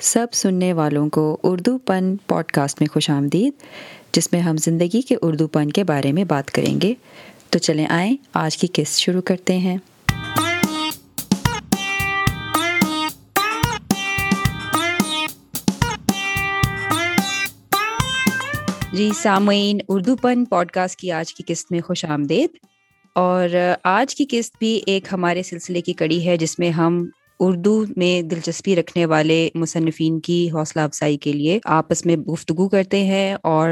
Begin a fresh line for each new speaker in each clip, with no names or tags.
سب سننے والوں کو اردو پن پوڈ کاسٹ میں خوش آمدید، جس میں ہم زندگی کے اردو پن کے بارے میں بات کریں گے۔ تو چلیں آئیں، آج کی قسط شروع کرتے ہیں۔ جی سامعین، اردو پن پوڈ کاسٹ کی آج کی قسط میں خوش آمدید۔ اور آج کی قسط بھی ایک ہمارے سلسلے کی کڑی ہے، جس میں ہم اردو میں دلچسپی رکھنے والے مصنفین کی حوصلہ افزائی کے لیے آپس میں گفتگو کرتے ہیں اور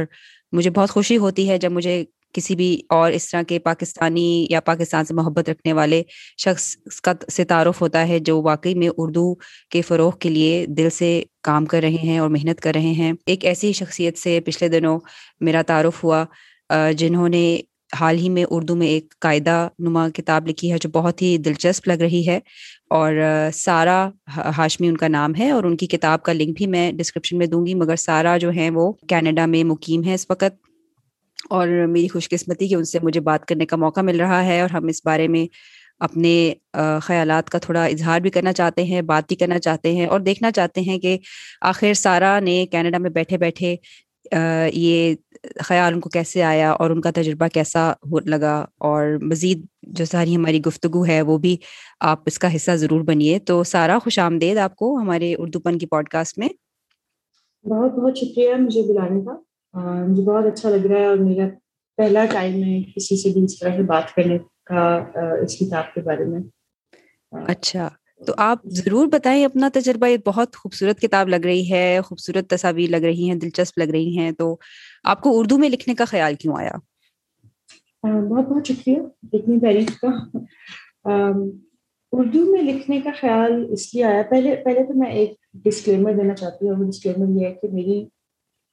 مجھے بہت خوشی ہوتی ہے جب مجھے کسی بھی اور اس طرح کے پاکستانی یا پاکستان سے محبت رکھنے والے شخص کا سے تعارف ہوتا ہے جو واقعی میں اردو کے فروغ کے لیے دل سے کام کر رہے ہیں اور محنت کر رہے ہیں۔ ایک ایسی شخصیت سے پچھلے دنوں میرا تعارف ہوا جنہوں نے حال ہی میں اردو میں ایک قاعدہ نما کتاب لکھی ہے جو بہت ہی دلچسپ لگ رہی ہے اور سارا ہاشمی ان کا نام ہے اور ان کی کتاب کا لنک بھی میں ڈسکرپشن میں دوں گی، مگر سارا جو ہے وہ کینیڈا میں مقیم ہے اس وقت اور میری خوش قسمتی کہ ان سے مجھے بات کرنے کا موقع مل رہا ہے اور ہم اس بارے میں اپنے خیالات کا تھوڑا اظہار بھی کرنا چاہتے ہیں، بات بھی کرنا چاہتے ہیں اور دیکھنا چاہتے ہیں کہ آخر سارا نے کینیڈا میں بیٹھے بیٹھے یہ خیال ان کو کیسے آیا اور ان کا تجربہ کیسا لگا اور مزید جو ساری ہماری گفتگو ہے وہ بھی آپ اس کا حصہ ضرور بنیے۔ تو سارا خوش آمدید آپ کو ہمارے اردو پن کی پوڈ کاسٹ میں۔
بہت بہت شکریہ مجھے بلانے کا۔ مجھے بہت اچھا لگ رہا ہے اور میرا پہلا ٹائم ہے کسی سے بھی اس طرح سے بات کرنے کا اس کتاب کے بارے میں۔
اچھا۔ تو آپ ضرور بتائیں اپنا تجربہ، یہ بہت خوبصورت کتاب لگ رہی ہے، خوبصورت تصاویر لگ رہی ہیں، دلچسپ لگ رہی ہیں، تو آپ کو اردو میں لکھنے کا خیال کیوں آیا؟
بہت بہت شکریہ، اتنی تعریف کا۔ اردو میں لکھنے کا خیال اس لیے آیا۔ پہلے پہلے تو میں ایک ڈسکلیمر دینا چاہتی ہوں۔ اور وہ ڈسکلیمر یہ ہے کہ میری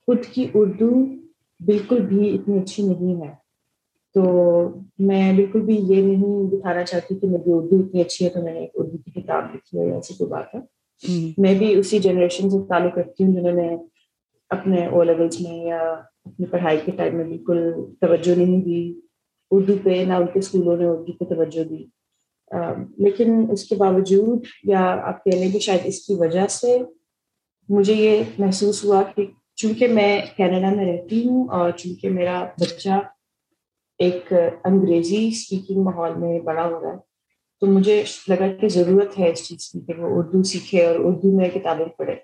خود کی اردو بالکل بھی اتنی اچھی نہیں ہے۔ تو میں بالکل بھی یہ نہیں دکھانا چاہتی کہ میری اردو اتنی اچھی ہے تو میں نے ایک اردو کی کتاب لکھی ہے ایسی کوئی بات ہے؟ میں بھی اسی جنریشن سے تعلق رکھتی ہوں جنہوں نے اپنے او لیولس میں یا اپنی پڑھائی کے ٹائم میں بالکل توجہ نہیں دی۔ اردو پہ نہ ان کے اسکولوں نے اردو پہ توجہ دی۔ لیکن اس کے باوجود یا آپ کہہ لیں کہ شاید اس کی وجہ سے مجھے یہ محسوس ہوا کہ چونکہ میں کینیڈا میں رہتی ہوں اور چونکہ میرا بچہ ایک انگریزی اسپیکنگ ماحول میں بڑا ہو رہا ہے تو مجھے لگا کہ ضرورت ہے اس چیز کی کہ وہ اردو سیکھے اور اردو میں کتابیں پڑھے۔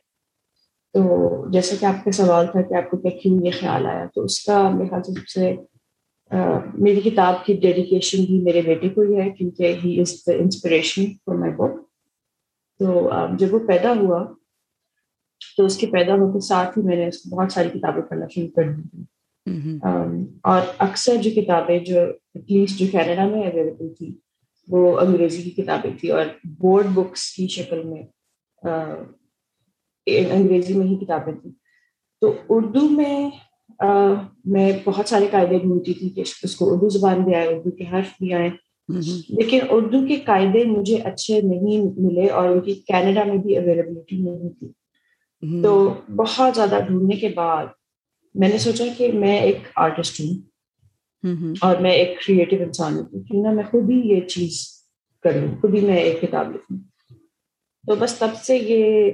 تو جیسا کہ آپ کا سوال تھا کہ آپ کو کیا کیوں یہ خیال آیا تو اس کا میرے خیال سے سب سے میری کتاب کی ڈیڈیکیشن بھی میرے بیٹے کو ہی ہے کیونکہ ہی از دا انسپریشن فار مائی بک تو جب وہ پیدا ہوا تو اس کے پیدا ہونے کے ساتھ ہی میں نے اس کو بہت ساری کتابیں پڑھنا شروع کر دی۔ تھی اور اکثر جو کتابیں جو ایٹ لیسٹ جو کینیڈا میں اویلیبل تھی وہ انگریزی کی کتابیں تھیں اور بورڈ بکس کی شکل میں انگریزی میں ہی کتابیں تھیں۔ تو اردو میں میں بہت سارے قاعدے ڈھونڈتی تھی کہ اس کو اردو زبان بھی آئے اردو کے حرف بھی آئے۔ لیکن اردو کے قاعدے مجھے اچھے نہیں ملے اور ان کی کینیڈا میں بھی اویلیبلٹی نہیں تھی۔ تو بہت زیادہ ڈھونڈنے کے بعد میں نے سوچا کہ میں ایک آرٹسٹ ہوں۔ اور میں ایک کریٹو انسان ہوں کیوں نہ میں خود ہی یہ چیز کروں خود ہی میں ایک کتاب لکھوں تو بس تب سے یہ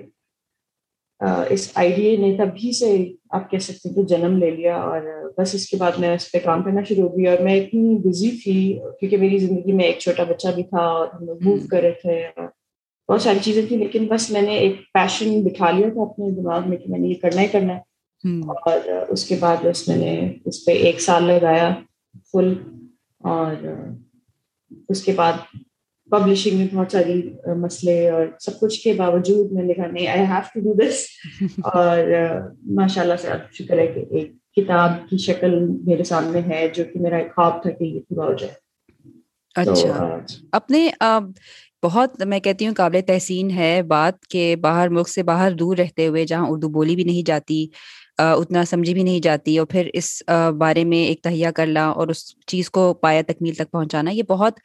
اس آئیڈیا نے تبھی سے آپ کہہ سکتے کہ جنم لے لیا اور بس اس کے بعد میں اس پہ کام کرنا شروع ہو گئی اور میں اتنی بزی تھی کیونکہ میری زندگی میں ایک چھوٹا بچہ بھی تھا اور ہم لوگ موو کر رہے تھے۔ بہت ساری چیزیں تھیں لیکن بس میں نے ایک پیشن بٹھا لیا تھا اپنے دماغ میں کہ میں نے یہ کرنا ہی کرنا ہے۔ اور اس کے بعد بس میں نے اس پہ ایک سال لگایا۔ فل اور اس کے بعد پبلشنگ میں بہت ساری مسئلے اور سب کچھ کے باوجود میں لکھا نہیں I have to do this اور ماشاء اللہ سے شکر ہے کہ ایک کتاب کی شکل میرے سامنے ہے جو کہ میرا ایک خواب تھا کہ یہ پورا ہو جائے۔
اچھا۔ اپنے بہت میں کہتی ہوں قابل تحسین ہے بات کہ باہر ملک سے باہر دور رہتے ہوئے جہاں اردو بولی بھی نہیں جاتی اتنا سمجھی بھی نہیں جاتی اور پھر اس بارے میں ایک تہیا کرنا اور اس چیز کو پایا تکمیل تک پہنچانا یہ بہت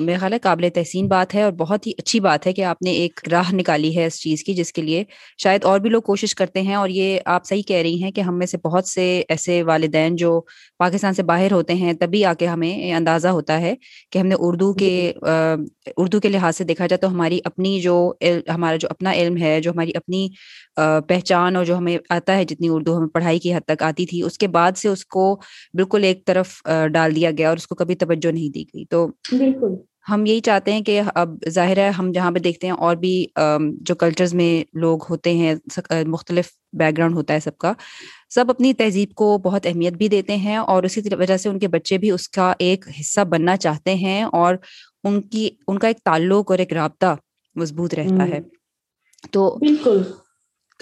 میرا خیال ہے قابل تحسین بات ہے اور بہت ہی اچھی بات ہے کہ آپ نے ایک راہ نکالی ہے اس چیز کی جس کے لیے شاید اور بھی لوگ کوشش کرتے ہیں اور یہ آپ صحیح کہہ رہی ہیں کہ ہم میں سے بہت سے ایسے والدین جو پاکستان سے باہر ہوتے ہیں تبھی آ کے ہمیں اندازہ ہوتا ہے کہ ہم نے اردو کے اردو کے لحاظ سے دیکھا جائے تو ہماری اپنی جو ہمارا جو اپنا علم ہے جو ہماری اپنی پہچان اور جو ہمیں آتا ہے جتنی اردو ہمیں پڑھائی کی حد تک آتی تھی اس کے بعد سے اس کو بالکل ایک طرف ڈال دیا گیا اور اس کو کبھی توجہ نہیں دی گئی۔ تو بالکل۔ ہم یہی چاہتے ہیں کہ اب ظاہر ہے ہم جہاں پہ دیکھتے ہیں اور بھی جو کلچرز میں لوگ ہوتے ہیں مختلف بیک گراؤنڈ ہوتا ہے سب کا سب اپنی تہذیب کو بہت اہمیت بھی دیتے ہیں اور اسی وجہ سے ان کے بچے بھی اس کا ایک حصہ بننا چاہتے ہیں اور ان کی ان کا ایک تعلق اور ایک رابطہ مضبوط رہتا ہے۔ تو بالکل۔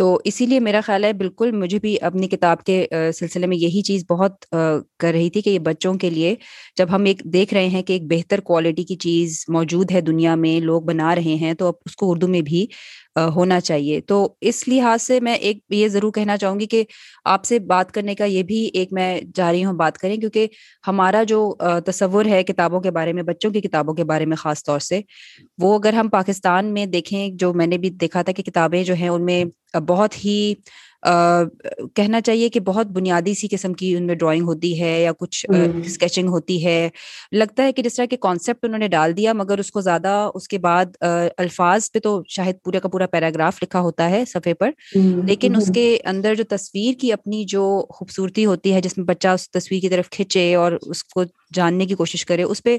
تو اسی لیے میرا خیال ہے بالکل مجھے بھی اپنی کتاب کے سلسلے میں یہی چیز بہت کر رہی تھی کہ یہ بچوں کے لیے جب ہم ایک دیکھ رہے ہیں کہ ایک بہتر کوالٹی کی چیز موجود ہے دنیا میں، لوگ بنا رہے ہیں، تو اب اس کو اردو میں بھی ہونا چاہیے۔ تو اس لحاظ سے میں ایک یہ ضرور کہنا چاہوں گی کہ آپ سے بات کرنے کا یہ بھی ایک میں جا رہی ہوں بات کریں، کیونکہ ہمارا جو تصور ہے کتابوں کے بارے میں، بچوں کی کتابوں کے بارے میں خاص طور سے، وہ اگر ہم پاکستان میں دیکھیں، جو میں نے بھی دیکھا تھا کہ کتابیں جو ہیں ان میں بہت ہی کہنا چاہیے کہ بہت بنیادی سی قسم کی ان میں ڈرائنگ ہوتی ہے یا کچھ اسکیچنگ ہوتی ہے۔ لگتا ہے کہ جس طرح کے کانسیپٹ انہوں نے ڈال دیا مگر اس کو زیادہ اس کے بعد الفاظ پہ تو شاید پورے کا پورا پیراگراف لکھا ہوتا ہے صفحے پر۔ لیکن اس کے اندر جو تصویر کی اپنی جو خوبصورتی ہوتی ہے جس میں بچہ اس تصویر کی طرف کھینچے اور اس کو جاننے کی کوشش کرے اس پہ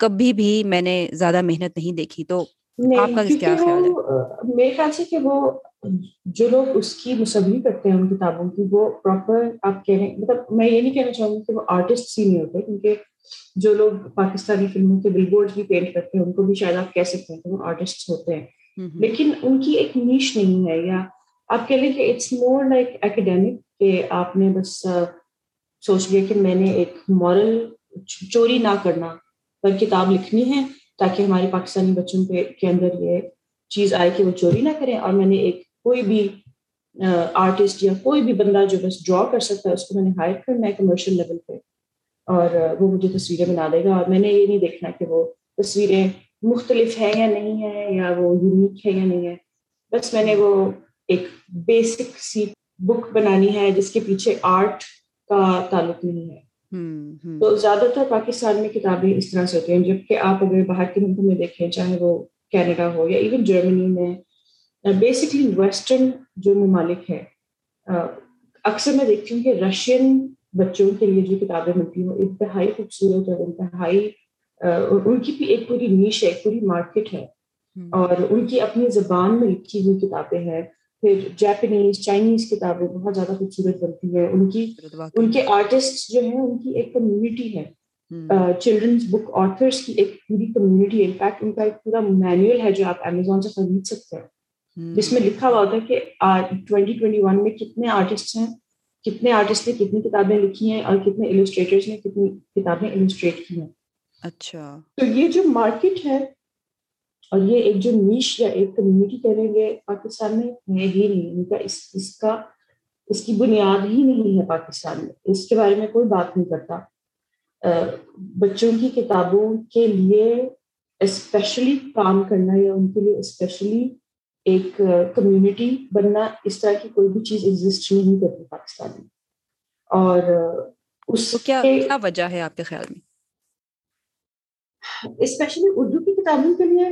کبھی بھی میں نے زیادہ محنت نہیں دیکھی۔ تو آپ کا کیا خیال ہے؟
میرے خیال سے کہ وہ جو لوگ اس کی مصوری کرتے ہیں ان کتابوں کی وہ پراپر آپ کہہ رہے ہیں مطلب میں یہ نہیں کہنا چاہوں گی کہ وہ آرٹسٹ ہی نہیں ہوتے کیونکہ جو لوگ پاکستانی فلموں کے بل بورڈ بھی پینٹ کرتے ہیں ان کو بھی شاید آپ کہہ سکتے ہیں کہ وہ آرٹسٹ ہوتے ہیں۔ لیکن ان کی ایک نیش نہیں ہے یا آپ کہہ لیں کہ اٹس مور لائک اکیڈیمک کہ آپ نے بس سوچ لیا کہ میں نے ایک مورل چوری نہ کرنا پر کتاب لکھنی ہے تاکہ ہمارے پاکستانی بچوں کے اندر یہ چیز آئے کہ وہ چوری نہ کریں اور میں نے ایک کوئی بھی آرٹسٹ یا کوئی بھی بندہ جو بس ڈرا کر سکتا ہے اس کو میں نے ہائر کرنا ہے کمرشل لیول پہ اور وہ مجھے تصویریں بنا دے گا اور میں نے یہ نہیں دیکھنا کہ وہ تصویریں مختلف ہیں یا نہیں ہیں یا وہ یونیک ہے یا نہیں ہے بس میں نے وہ ایک بیسک سی بک بنانی ہے جس کے پیچھے آرٹ کا تعلق نہیں ہے۔ تو زیادہ تر پاکستان میں کتابیں اس طرح سے ہوتی ہیں جبکہ آپ اگر باہر کے ملکوں میں دیکھیں چاہے وہ کینیڈا ہو یا ایون جرمنی میں بیسکلی ویسٹرن جو ممالک ہے اکثر میں دیکھتی ہوں کہ رشین بچوں کے لیے جو کتابیں ملتی ہیں وہ انتہائی خوبصورت اور انتہائی ان کی بھی ایک پوری نیش ہے ایک پوری مارکیٹ ہے. اور ان کی اپنی زبان میں لکھی ہوئی کتابیں ہیں پھر جیپنیز چائنیز کتابیں بہت زیادہ خوبصورت بنتی ہیں. ان کی ان کے آرٹسٹ جو ہیں ان کی ایک کمیونٹی ہے. چلڈرنس بک آتھرس کی ایک پوری کمیونٹی ہے انفیکٹ ان کا ایک پورا مینوئل ہے جو آپ امیزون سے خرید سکتے ہیں. جس میں لکھا ہوا ہوتا ہے کہ ٹوینٹی ٹوینٹی ون میں کتنے آرٹسٹ ہیں کتنے آرٹسٹ نے کتنی کتابیں لکھی ہیں اور کتنے السٹریٹرس نے کتنی کتابیں السٹریٹ کی ہیں۔ اچھا۔ تو یہ جو مارکیٹ ہے اور یہ ایک جو نیش یا ایک کمیونٹی کہیں گے پاکستان میں ہے ہی نہیں۔ ان کا اس اس کا اس کی بنیاد ہی نہیں ہے پاکستان میں۔ اس کے بارے میں کوئی بات نہیں کرتا۔ بچوں کی کتابوں کے لیے اسپیشلی کام کرنا یا ان کے لیے اسپیشلی ایک کمیونٹی بننا اس طرح کی کوئی بھی چیز ایگزسٹ نہیں کرتی پاکستان میں۔ اور اس کیا
وجہ ہے آپ کے خیال میں؟
اسپیشلی اردو کی کتابوں کے لیے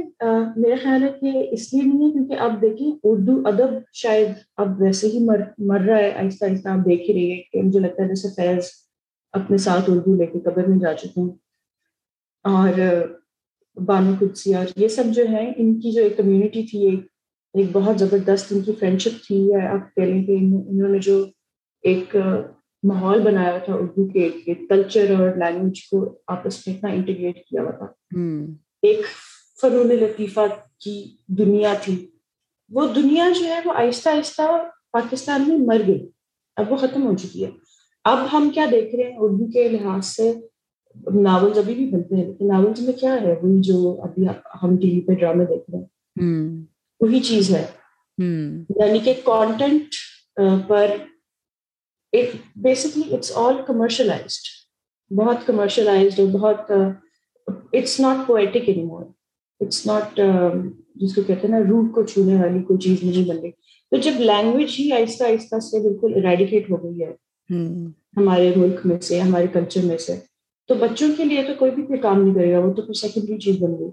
میرا خیال ہے کہ اس لیے نہیں ہے کیونکہ آپ دیکھیں اردو ادب شاید اب ویسے ہی مر مر رہا ہے آہستہ آہستہ آپ دیکھ ہی رہی ہے کہ مجھے لگتا ہے جیسے فیض اپنے ساتھ اردو لے کے قبر میں جا چکے ہیں۔ اور بانو قدسی اور یہ سب جو ہے ان کی جو ایک کمیونٹی تھی ایک ایک بہت زبردست ان کی فرینڈشپ تھی۔ یا آپ کہہ لیں کہ انہوں نے جو ایک ماحول بنایا تھا اردو کے کلچر اور لینگویج کو آپس میں اتنا انٹیگریٹ کیا ہوا تھا۔ ایک فنون لطیفہ کی دنیا تھی۔ وہ دنیا جو ہے وہ آہستہ آہستہ پاکستان میں مر گئی۔ اب وہ ختم ہو چکی ہے۔ اب ہم کیا دیکھ رہے ہیں؟ اردو کے لحاظ سے ناولز ابھی بھی بنتے ہیں لیکن ناولز میں کیا ہے؟ وہی جو ابھی ہم ٹی وی پہ ڈرامے دیکھ رہے ہیں۔ وہی چیز ہے۔ یعنی کہ کانٹینٹ پر بیسکلی اٹس آل کمرشلائزڈ بہت کمرشلائزڈ اور بہت it's not poetic any more it's not جس کو کہتے ہیں نا روح کو چھونے والی کوئی چیز نہیں بن رہی تو جب لینگویج ہی آہستہ آہستہ سے بالکل اریڈیکیٹ ہو گئی ہے ہمارے ملک میں سے ہمارے کلچر میں سے تو بچوں کے لیے تو کوئی بھی کام نہیں کرے گا وہ تو سیکنڈری چیز بن گئی۔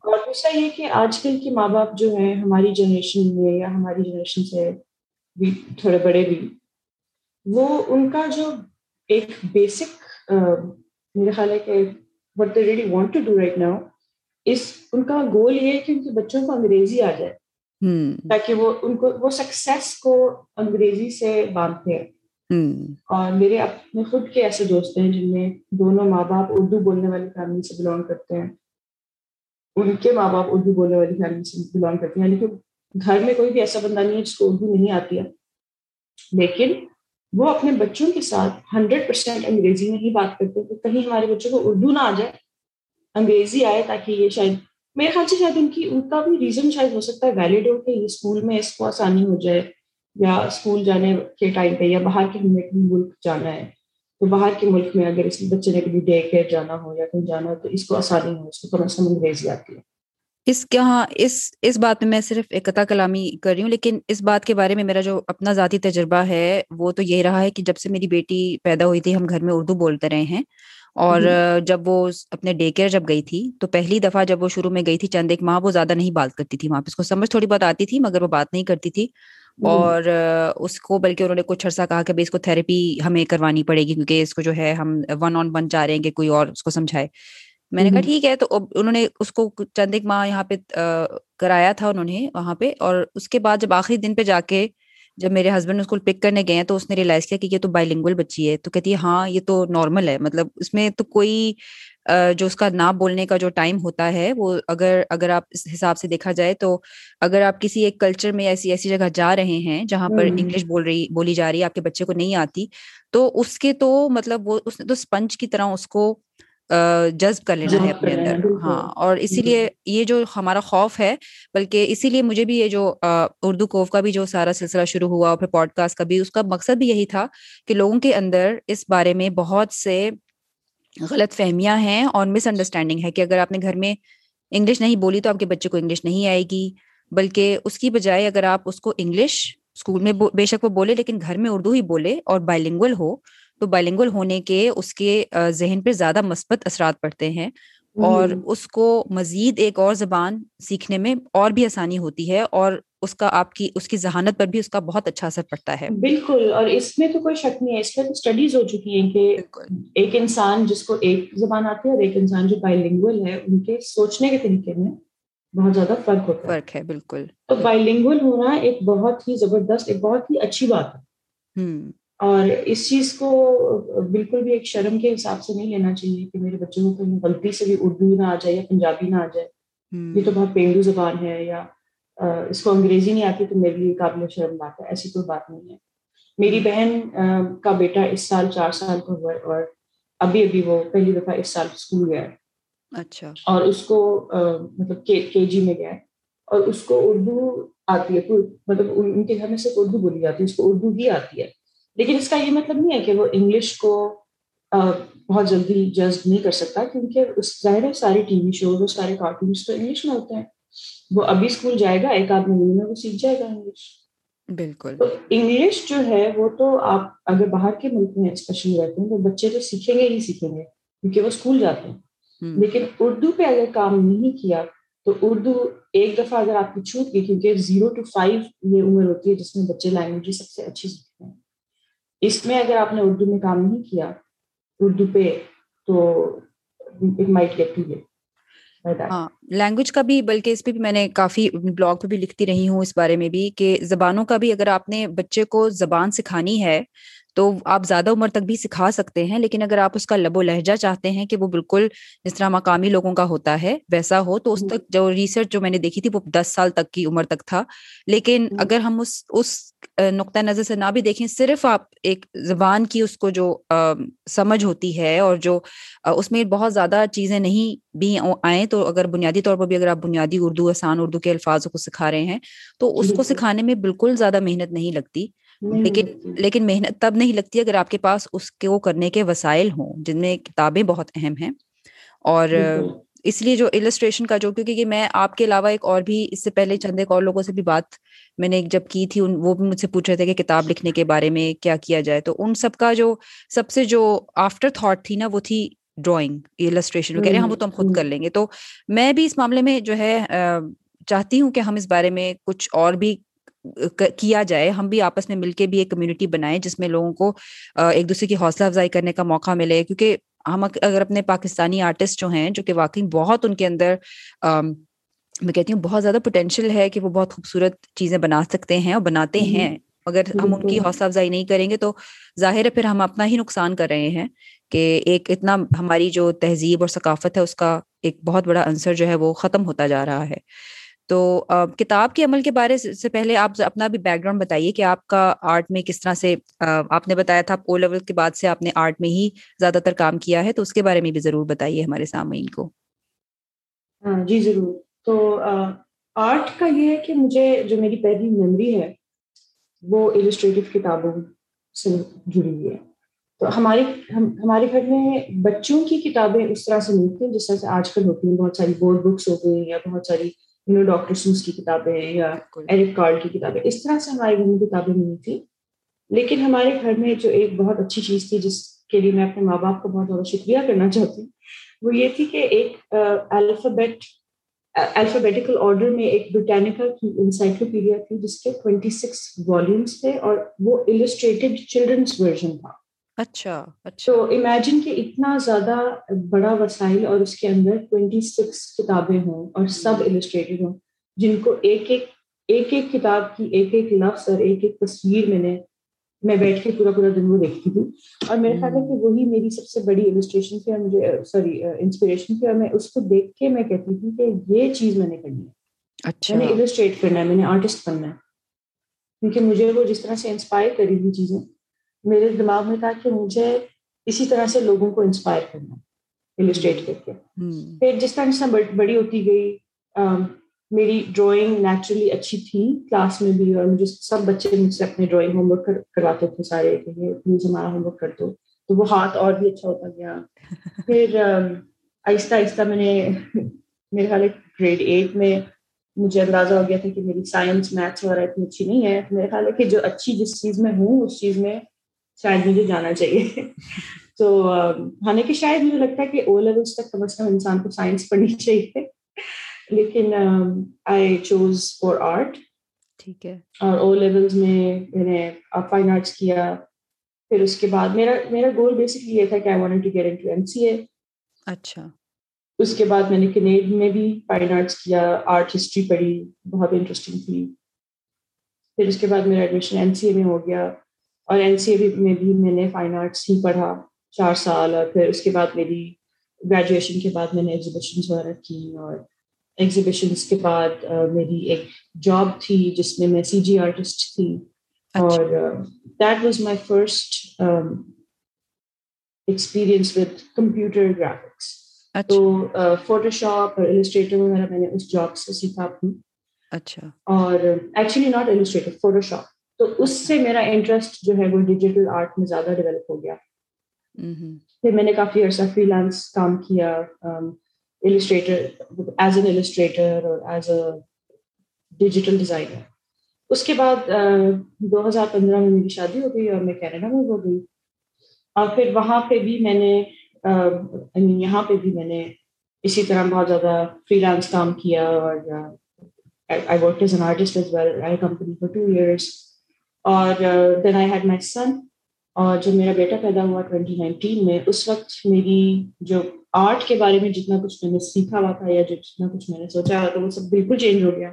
اور دوسرا یہ کہ آج کل کے ماں باپ جو ہیں ہماری جنریشن میں یا ہماری جنریشن سے بھی تھوڑے بڑے بھی وہ ان کا جو ایک بیسک میرا خیال ہے کہ what they really want to do right now اس ان کا گول یہ ہے کہ ان کے بچوں کو انگریزی آ جائے۔ تاکہ وہ ان کو وہ سکسیس کو انگریزی سے باندھتے۔ ہیں اور میرے اپنے خود کے ایسے دوست ہیں جن میں دونوں ماں باپ اردو بولنے والی فیملی سے بلانگ کرتے ہیں۔ ان کے ماں باپ اردو بولنے والی فیملی سے بلانگ کرتے ہیں۔ یعنی کہ گھر میں کوئی بھی ایسا بندہ نہیں ہے جس کو اردو نہیں آتی ہے۔ لیکن وہ اپنے بچوں کے ساتھ ہنڈریڈ پرسینٹ انگریزی میں ہی بات کرتے کہ کہیں ہمارے بچوں کو اردو نہ آ جائے، انگریزی آئے تاکہ یہ شاید، میرے خیال سے شاید ان کی، ان کا بھی ریزن شاید ہو سکتا ہے ویلڈ ہو کہ یہ اسکول میں اس کو آسانی ہو جائے یا اسکول جانے کے ٹائم پہ یا باہر کے ہم نے ملک جانا ہے۔ تو باہر کے ملک میں اگر اس بچے نے کبھی ڈے کیئر جانا ہو یا کہیں جانا ہو تو اس کو آسانی ہو اس کو از کم انگریزی آتی ہے۔
اس کے ہاں اس اس بات میں میں صرف قطع کلامی کر رہی ہوں لیکن اس بات کے بارے میں میرا جو اپنا ذاتی تجربہ ہے وہ تو یہ رہا ہے کہ جب سے میری بیٹی پیدا ہوئی تھی ہم گھر میں اردو بولتے رہے ہیں۔ اور جب وہ اپنے ڈے کیئر جب گئی تھی تو پہلی دفعہ جب وہ شروع میں گئی تھی چند ایک ماہ وہ زیادہ نہیں بات کرتی تھی۔ وہاں پہ اس کو سمجھ تھوڑی بہت آتی تھی مگر وہ بات نہیں کرتی تھی۔ اور اس کو بلکہ انہوں نے کچھ عرصہ کہا کہ اس کو تھراپی ہمیں کروانی پڑے گی کیونکہ اس کو جو ہے ہم ون آن ون چاہ رہے ہیں کہ کوئی اور اس کو سمجھائے۔ میں نے کہا ٹھیک ہے تو انہوں نے اس کو چند ایک ماہ یہاں پہ کرایا تھا انہوں نے وہاں پہ اور اس کے بعد جب آخری دن پہ جا کے جب میرے ہسبینڈ اس کو پک کرنے گئے تو اس نے ریئلائز کیا کہ یہ تو بائی لنگول بچی ہے تو کہتی ہے ہاں یہ تو نارمل ہے۔ مطلب اس میں تو کوئی جو اس کا نہ بولنے کا جو ٹائم ہوتا ہے وہ اگر اگر آپ اس حساب سے دیکھا جائے تو اگر آپ کسی ایک کلچر میں ایسی ایسی جگہ جا رہے ہیں جہاں پر انگلش بول رہی بولی جا رہی ہے آپ کے بچے کو نہیں آتی تو اس کے تو مطلب وہ اس نے تو اسپنج کی طرح اس کو جذب کر لینا ہے اپنے اندر۔ ہاں اور اسی لیے یہ جو ہمارا خوف ہے بلکہ اسی لیے مجھے بھی یہ جو اردو کوف کا بھی جو سارا سلسلہ شروع ہوا اور پھر پوڈ کاسٹ کا بھی اس کا مقصد بھی یہی تھا کہ لوگوں کے اندر اس بارے میں بہت سے غلط فہمیاں ہیں اور مس انڈرسٹینڈنگ ہے کہ اگر آپ نے گھر میں انگلش نہیں بولی تو آپ کے بچے کو انگلش نہیں آئے گی بلکہ اس کی بجائے اگر آپ اس کو انگلش اسکول میں بے شک وہ بولے لیکن گھر میں اردو ہی بولے اور بائلنگول ہو تو بائلنگول ہونے کے اس کے ذہن پہ زیادہ مثبت اثرات پڑتے ہیں اور اس کو مزید ایک اور زبان سیکھنے میں اور بھی آسانی ہوتی ہے اور اس کا آپ کی اس کی ذہانت پر بھی اس کا بہت اچھا اثر پڑتا ہے۔
بالکل اور اس میں تو کوئی شک نہیں ہے اس میں تو اسٹڈیز ہو چکی ہیں کہ ایک انسان جس کو ایک زبان آتی ہے اور ایک انسان جو بائی لنگول ہے ان کے سوچنے کے طریقے میں بہت زیادہ فرق ہوتا
فرق ہے بالکل۔
تو بائی لنگول ہونا ایک بہت ہی زبردست ایک بہت ہی اچھی بات ہے۔ اور اس چیز کو بالکل بھی ایک شرم کے حساب سے نہیں لینا چاہیے کہ میرے بچوں کو کہیں غلطی سے بھی اردو نہ آ جائے یا پنجابی نہ آ جائے۔ یہ تو بہت پینڈو زبان ہے یا اس کو انگریزی نہیں آتی تو میرے لیے قابل شرم بات ہے ایسی کوئی بات نہیں ہے۔ میری بہن کا بیٹا اس سال چار سال کا ہوا ہے اور ابھی ابھی وہ پہلی دفعہ اس سال اسکول گیا ہے۔
اچھا۔
اور اس کو مطلب کے جی میں گیا ہے۔ اور اس کو اردو آتی ہے مطلب ان کے گھر میں صرف اردو بولی جاتی ہے اس کو اردو ہی آتی ہے۔ لیکن اس کا یہ مطلب نہیں ہے کہ وہ انگلش کو بہت جلدی جذب نہیں کر سکتا کیونکہ اس ظاہر ہے سارے ٹی وی شوز اور سارے کارٹونس تو انگلش میں ہوتے ہیں۔ وہ ابھی اسکول جائے گا ایک آدھ مہینے میں وہ سیکھ جائے گا انگلش۔
بالکل۔
انگلش جو ہے وہ تو آپ اگر باہر کے ملک میں اسپیشلی رہتے ہیں تو بچے تو سیکھیں گے ہی سیکھیں گے کیونکہ وہ اسکول جاتے ہیں۔ لیکن اردو پہ اگر کام نہیں کیا تو اردو ایک دفعہ اگر آپ کی چھوٹ گئی کیونکہ زیرو ٹو فائیو یہ عمر ہوتی ہے جس میں بچے لینگویج سب سے اچھی سیکھتے ہیں۔ اس میں اگر آپ نے اردو میں کام نہیں کیا اردو پہ تو اٹ مائٹ گیٹ ٹو
ہاں لینگویج کا بھی، بلکہ اس پہ بھی میں نے کافی بلاگ پہ بھی لکھتی رہی ہوں اس بارے میں بھی کہ زبانوں کا بھی اگر آپ نے بچے کو زبان سکھانی ہے تو آپ زیادہ عمر تک بھی سکھا سکتے ہیں لیکن اگر آپ اس کا لب و لہجہ چاہتے ہیں کہ وہ بالکل جس طرح مقامی لوگوں کا ہوتا ہے ویسا ہو تو اس تک جو ریسرچ جو میں نے دیکھی تھی وہ دس سال تک کی عمر تک تھا۔ لیکن اگر ہم اس اس نقطۂ نظر سے نہ بھی دیکھیں صرف آپ ایک زبان کی اس کو جو سمجھ ہوتی ہے اور جو اس میں بہت زیادہ چیزیں نہیں بھی آئیں تو اگر بنیادی طور پر بھی اگر آپ بنیادی اردو آسان اردو کے الفاظ کو سکھا رہے ہیں تو اس کو سکھانے میں بالکل زیادہ محنت نہیں لگتی۔ لیکن لیکن محنت تب نہیں لگتی اگر آپ کے پاس اس کو کرنے کے وسائل ہوں جن میں کتابیں بہت اہم ہیں۔ اور اس لیے جو السٹریشن کا جو کیونکہ میں آپ کے علاوہ ایک اور بھی اس سے پہلے چند ایک اور لوگوں سے بھی بات میں نے جب کی تھی وہ بھی مجھ سے پوچھ رہے تھے کہ کتاب لکھنے کے بارے میں کیا کیا جائے۔ تو ان سب کا جو سب سے جو آفٹر تھاٹ تھی نا وہ تھی ڈرائنگ السٹریشن وہ کہہ رہے ہیں ہم وہ تو ہم خود کر لیں گے۔ تو میں بھی اس معاملے میں جو ہے چاہتی ہوں کہ ہم اس بارے میں کچھ اور بھی کیا جائے ہم بھی آپس میں مل کے بھی ایک کمیونٹی بنائیں جس میں لوگوں کو ایک دوسرے کی حوصلہ افزائی کرنے کا موقع ملے۔ کیونکہ ہم اگر اپنے پاکستانی آرٹسٹ جو ہیں جو کہ واقعی بہت ان کے اندر میں کہتی ہوں بہت زیادہ پوٹینشیل ہے کہ وہ بہت خوبصورت چیزیں بنا سکتے ہیں اور بناتے ہیں۔ اگر ہم ان کی حوصلہ افزائی نہیں کریں گے تو ظاہر ہے پھر ہم اپنا ہی نقصان کر رہے ہیں کہ ایک اتنا ہماری جو تہذیب اور ثقافت ہے اس کا ایک بہت بڑا عنصر جو ہے وہ ختم ہوتا جا رہا ہے۔ تو کتاب کے عمل کے بارے سے پہلے آپ اپنا بھی بیک گراؤنڈ بتائیے کہ آپ کا آرٹ میں کس طرح سے آپ نے بتایا تھا او لیول کے بعد سے آپ نے آرٹ میں ہی زیادہ تر کام کیا ہے تو اس کے بارے میں بھی ضرور بتائیے ہمارے سامعین کو۔
جی ضرور۔ تو آرٹ کا یہ ہے کہ مجھے جو میری پہلی میموری ہے، وہ السٹریٹو کتابوں سے جڑی ہوئی ہے۔ تو ہمارے ہمارے گھر میں بچوں کی کتابیں اس طرح سے نہیں تھیں، جس طرح سے آج کل ہوتی ہیں، بہت ساری بورڈ بکس ہو گئی یا بہت ساری یو نو ڈاکٹر سوس کی کتابیں یا ایرک کارڈ کی کتابیں اس طرح سے ہمارے گھر میں کتابیں نہیں تھیں۔ لیکن ہمارے گھر میں جو ایک بہت اچھی چیز تھی جس کے لیے میں اپنے ماں باپ کا بہت زیادہ شکریہ کرنا چاہتی ہوں وہ یہ تھی کہ ایک الفابیٹ الفابیٹیکل آرڈر میں ایک بریٹینکا کی انسائکلوپیڈیا تھی جس کے ٹوینٹی سکس والیومس تھے اور وہ السٹریٹڈ چلڈرنس ورژن تھا۔
اچھا اچھا۔
تو امیجن کہ اتنا زیادہ بڑا وسائل اور اس کے اندر ٹوینٹی سکس کتابیں ہوں اور سب السٹریٹڈ ہوں جن کو ایک ایک ایک ایک کتاب کی ایک ایک لفظ اور ایک ایک تصویر میں نے میں بیٹھ کے پورا پورا دن وہ دیکھتی تھی۔ اور میرے خیال ہے کہ وہی میری سب سے بڑی السٹریشن تھی اور مجھے سوری انسپریشن تھی اور میں اس کو دیکھ کے میں کہتی تھی کہ یہ چیز میں نے کرنی ہے۔
اچھا۔
میں نے السٹریٹ کرنا ہے میں نے آرٹسٹ بننا ہے۔ کیونکہ مجھے وہ جس طرح سے انسپائر کری ہوئی چیزیں میرے دماغ میں تھا کہ مجھے اسی طرح سے لوگوں کو انسپائر کرنا السٹریٹ کر کے۔ پھر جس طرح جس طرح بڑی ہوتی گئی میری ڈرائنگ نیچرلی اچھی تھی کلاس میں بھی اور مجھے سب بچے مجھ سے اپنے ڈرائنگ ہوم ورک کرواتے تھے سارے کہ یہ پلیز ہمارا ہوم ورک کر دو۔ تو وہ ہاتھ اور بھی اچھا ہوتا گیا۔ پھر آہستہ آہستہ میں نے میرے خیال گریڈ ایٹ میں مجھے اندازہ ہو گیا تھا کہ میری سائنس میتھس وغیرہ اتنی اچھی نہیں ہے۔ میرے خیال ہے کہ جو اچھی جس چیز میں ہوں اس چیز میں شاید مجھے جانا چاہیے۔ تو حالانکہ شاید مجھے لگتا ہے کہ او لیولس تک کم از کم انسان کو سائنس پڑھنی چاہیے۔ لیکن آئی چوز فور آرٹ
ٹھیک ہے۔
اور او لیولس میں میں نے فائن آرٹس کیا۔ پھر اس کے بعد میرا میرا گول بیسکلی یہ تھا کہ I want to get into M C A
اچھا۔
اس کے بعد میں نے کینیڈ میں بھی فائن آرٹس کیا۔ آرٹ ہسٹری پڑھی بہت انٹرسٹنگ تھی۔ پھر اس کے بعد میرا ایڈمیشن ایم سی اے میں ہو گیا۔ اور این سی اے میں بھی میں نے فائن آرٹس ہی پڑھا چار سال اور پھر اس کے بعد میری گریجویشن کے بعد میں نے ایگزیبیشنس وغیرہ کی اور ایگزیبیشنس کے بعد میری ایک جاب تھی جس میں میں سی جی آرٹسٹ تھی اور that was my first experience with computer graphics تو فوٹو شاپ اور السٹریٹر وغیرہ میں نے اس جاب سے سیکھا اپنی
اچھا۔
اور actually not illustrator Photoshop تو اس سے میرا انٹرسٹ جو ہے وہ ڈیجیٹل آرٹ میں زیادہ ڈیولپ ہو گیا۔ پھر میں نے کافی عرصہ فری لانس کام کیا السٹریٹر ایز این السٹریٹر اور ایز اے ڈیجیٹل ڈیزائنر اس کے بعد دو ہزار پندرہ میں میری شادی ہو گئی اور میں کینیڈا میں ہو گئی۔ اور پھر وہاں پہ بھی میں نے یہاں پہ بھی میں نے اسی طرح بہت زیادہ فری لانس کام کیا اور I work as an artist as well I company for two years اور دین آئی ہیڈ مائی سن اور جب میرا بیٹا پیدا ہوا ٹوینٹی نائنٹین میں اس وقت میری جو آرٹ کے بارے میں جتنا کچھ میں نے سیکھا ہوا تھا یا جتنا کچھ میں نے سوچا ہوا تھا وہ سب بالکل چینج ہو گیا۔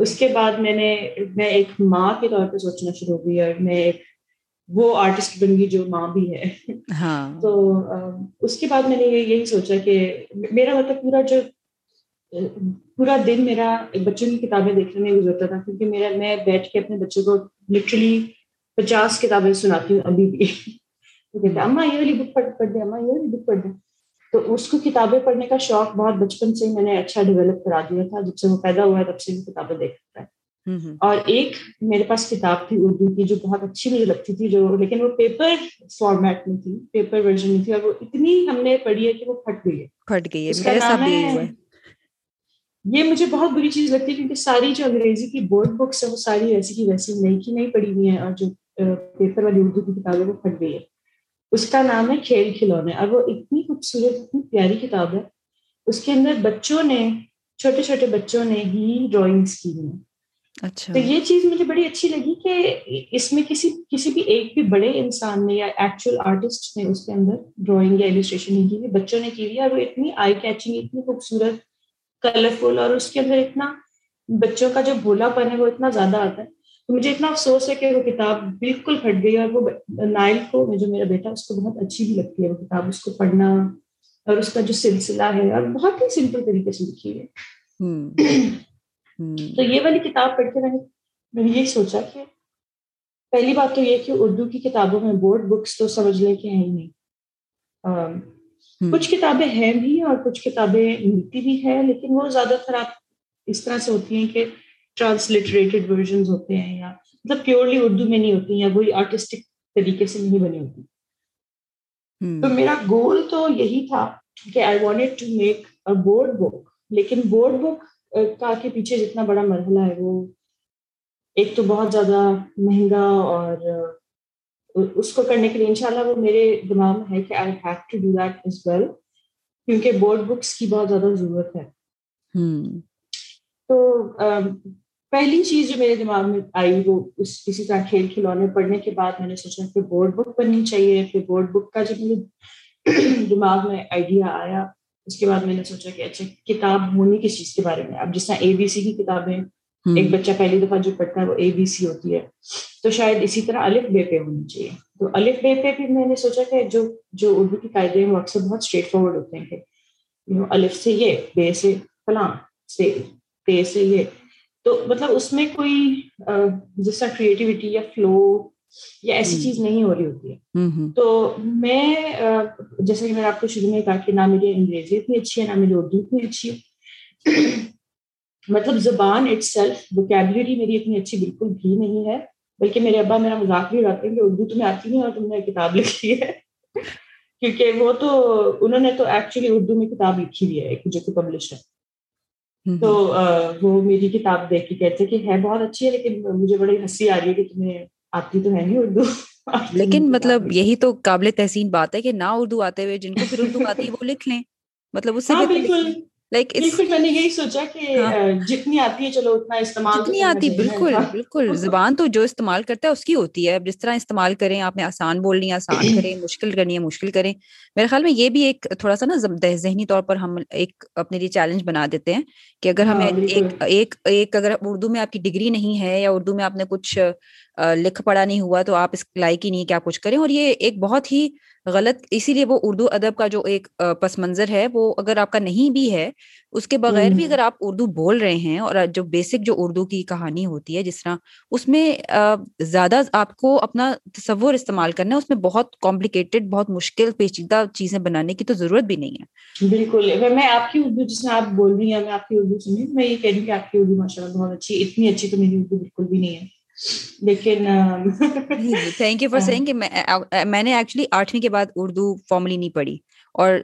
اس کے بعد میں نے میں ایک ماں کے طور پہ سوچنا شروع ہو گئی اور میں ایک وہ آرٹسٹ بن گئی جو ماں بھی ہے۔
ہاں۔
تو اس کے بعد میں نے یہی سوچا کہ میرا مطلب پورا جو پورا دن میرا بچوں کی کتابیں دیکھنے میں گزرتا تھا کیونکہ میرا میں بیٹھ کے اپنے بچوں کو لٹرلی پچاس کتابیں سناتی ہوں ابھی بھی۔ کہتے اماں یہ والی بک پڑھ پڑھ دیں اماں یہ والی بک پڑھ دیں تو اس کو کتابیں پڑھنے کا شوق بہت بچپن سے میں نے اچھا ڈیولپ کرا دیا تھا۔ جب سے وہ پیدا ہوا ہے تب سے وہ کتابیں دیکھتا ہے۔ اور ایک میرے پاس کتاب تھی اردو کی جو بہت اچھی مجھے لگتی تھی جو لیکن وہ پیپر فارمیٹ میں تھی پیپر ورژن میں تھی اور وہ اتنی ہم نے پڑھی ہے کہ وہ پھٹ گئی ہے۔
پھٹ گئی ہے۔
یہ مجھے بہت بری چیز لگتی ہے کیونکہ ساری جو انگریزی کی بورڈ بکس ہے وہ ساری ویسی کی ویسی نئی کی نہیں پڑھی ہوئی ہیں اور جو پیپر والی اردو کی کتاب ہے وہ پھٹ گئی ہے اس کا نام ہے کھیل کھلونے اور وہ اتنی خوبصورت اتنی پیاری کتاب ہے۔ اس کے اندر بچوں نے چھوٹے چھوٹے بچوں نے ہی ڈرائنگس کی ہیں۔ اچھا۔ تو یہ چیز مجھے بڑی اچھی لگی کہ اس میں کسی کسی بھی ایک بھی بڑے انسان نے یا ایکچوئل آرٹسٹ نے اس کے اندر ڈرائنگ یا ایلسٹریشن نہیں کی بچوں نے کی اور وہ اتنی آئی کیچنگ اتنی خوبصورت کلرفل اور اس کے اندر اتنا بچوں کا جو بھولا پن ہے وہ اتنا زیادہ آتا ہے تو مجھے اتنا افسوس ہے کہ وہ کتاب بالکل پھٹ گئی اور وہ نائل کو جو میرا بیٹا اس کو بہت اچھی بھی لگتی ہے وہ کتاب اس کو پڑھنا اور اس کا جو سلسلہ ہے اور بہت ہی سمپل طریقے سے لکھی ہے۔ تو یہ والی کتاب پڑھ کے میں نے میں نے یہی سوچا کہ پہلی بات تو یہ کہ اردو کی کتابوں میں بورڈ بکس تو سمجھ لیں کہ ہیں نہیں۔ کچھ کتابیں ہیں بھی اور کچھ کتابیں ملتی بھی ہیں لیکن وہ زیادہ تر آپ اس طرح سے ہوتی ہیں کہ ٹرانسلیٹریٹڈ ورژنز ہوتے ہیں یا مطلب پیورلی اردو میں نہیں ہوتی یا وہی آرٹسٹک طریقے سے نہیں بنی ہوتی۔ تو میرا گول تو یہی تھا کہ I want to make a board book لیکن بورڈ بک کا کے پیچھے جتنا بڑا مرحلہ ہے وہ ایک تو بہت زیادہ مہنگا اور اس کو کرنے کے لیے انشاءاللہ وہ میرے دماغ میں ہے کہ I have to do that as well کیونکہ بورڈ بکس کی بہت زیادہ ضرورت ہے۔ تو پہلی چیز جو میرے دماغ میں آئی وہ اس اسی طرح کھیل کھلونے پڑھنے کے بعد میں نے سوچا کہ بورڈ بک بننی چاہیے۔ پھر بورڈ بک کا جب میرے دماغ میں آئیڈیا آیا اس کے بعد میں نے سوچا کہ اچھا کتاب ہونی کس چیز کے بارے میں؟ اب جس طرح اے بی سی کی کتابیں ایک بچہ پہلی دفعہ جو پڑھتا ہے وہ اے بی سی ہوتی ہے۔ تو شاید اسی طرح الف بے پہ ہونی چاہیے۔ تو الف بے پہ بھی میں نے سوچا کہ جو جو اردو کے قاعدے ہیں وہ اکثر بہت اسٹریٹ فارورڈ ہوتے ہیں کہ الف سے یہ بے سے فلاں سے پے سے یہ۔ تو مطلب اس میں کوئی جس طرح کریٹیوٹی یا فلو یا ایسی چیز نہیں ہو رہی ہوتی ہے۔ تو میں جیسے کہ میں آپ کو شروع میں کہا کہ نہ میری انگریزی اتنی اچھی ہے نہ میری اردو اتنی اچھی ہے۔ مطلب زبان اٹ سیلف وکیبلری میری اتنی اچھی بالکل بھی نہیں ہے بلکہ میرے ابا میرا مذاق بھی اڑاتے ہیں کہ اردو تمہیں آتی نہیں اور تم نے کتاب لکھی ہے۔ کیونکہ وہ تو انہوں نے تو ایکچولی اردو میں کتاب لکھی ہوئی ہے جو کہ پبلش ہے۔ تو وہ میری کتاب دیکھ کے کہتے کہ ہے بہت اچھی ہے لیکن مجھے بڑی ہنسی آ رہی ہے کہ تمہیں آتی تو ہے نہیں اردو۔
لیکن مطلب یہی تو قابل تحسین بات ہے کہ نہ اردو آتے ہوئے جن کو پھر اردو آتی ہے وہ لکھ لیں۔ مطلب اس سے
بالکل میں نے یہی سوچا کہ ہاں۔ جتنی آتی ہے چلو اتنا استعمال
جتنی آتی بالکل بالکل۔ زبان تو جو استعمال کرتا ہے اس کی ہوتی ہے۔ جس طرح استعمال کریں آپ نے آسان بولنی آسان کریں مشکل کرنی ہے مشکل کریں۔ میرے خیال میں یہ بھی ایک تھوڑا سا نا ذہنی طور پر ہم ایک اپنے لیے چیلنج بنا دیتے ہیں کہ اگر ہمیں ہاں، ایک ایک اگر اردو میں آپ کی ڈگری نہیں ہے یا اردو میں آپ نے کچھ لکھ پڑھا نہیں ہوا تو آپ اس لائق ہی نہیں کہ آپ کچھ کریں۔ اور یہ ایک بہت ہی غلط اسی لیے وہ اردو ادب کا جو ایک پس منظر ہے وہ اگر آپ کا نہیں بھی ہے اس کے بغیر بھی اگر آپ اردو بول رہے ہیں اور جو بیسک جو اردو کی کہانی ہوتی ہے جس طرح اس میں زیادہ آپ کو اپنا تصور استعمال کرنا ہے اس میں بہت کمپلیکیٹڈ بہت مشکل پیچیدہ چیزیں بنانے کی تو ضرورت بھی نہیں
ہے۔ بالکل میں آپ کی اردو جس میں آپ بول رہی ہیں میں آپ کی اردو سنی میں یہ کہہ رہی ہوں کہ آپ کی اردو ماشاء اللہ بہت اچھی اتنی اچھی تو میری اردو بالکل بھی نہیں ہے۔ لیکن
تھینک یو فار کہ میں نے ایکچولی آٹھویں کے بعد اردو فارملی نہیں پڑھی۔ اور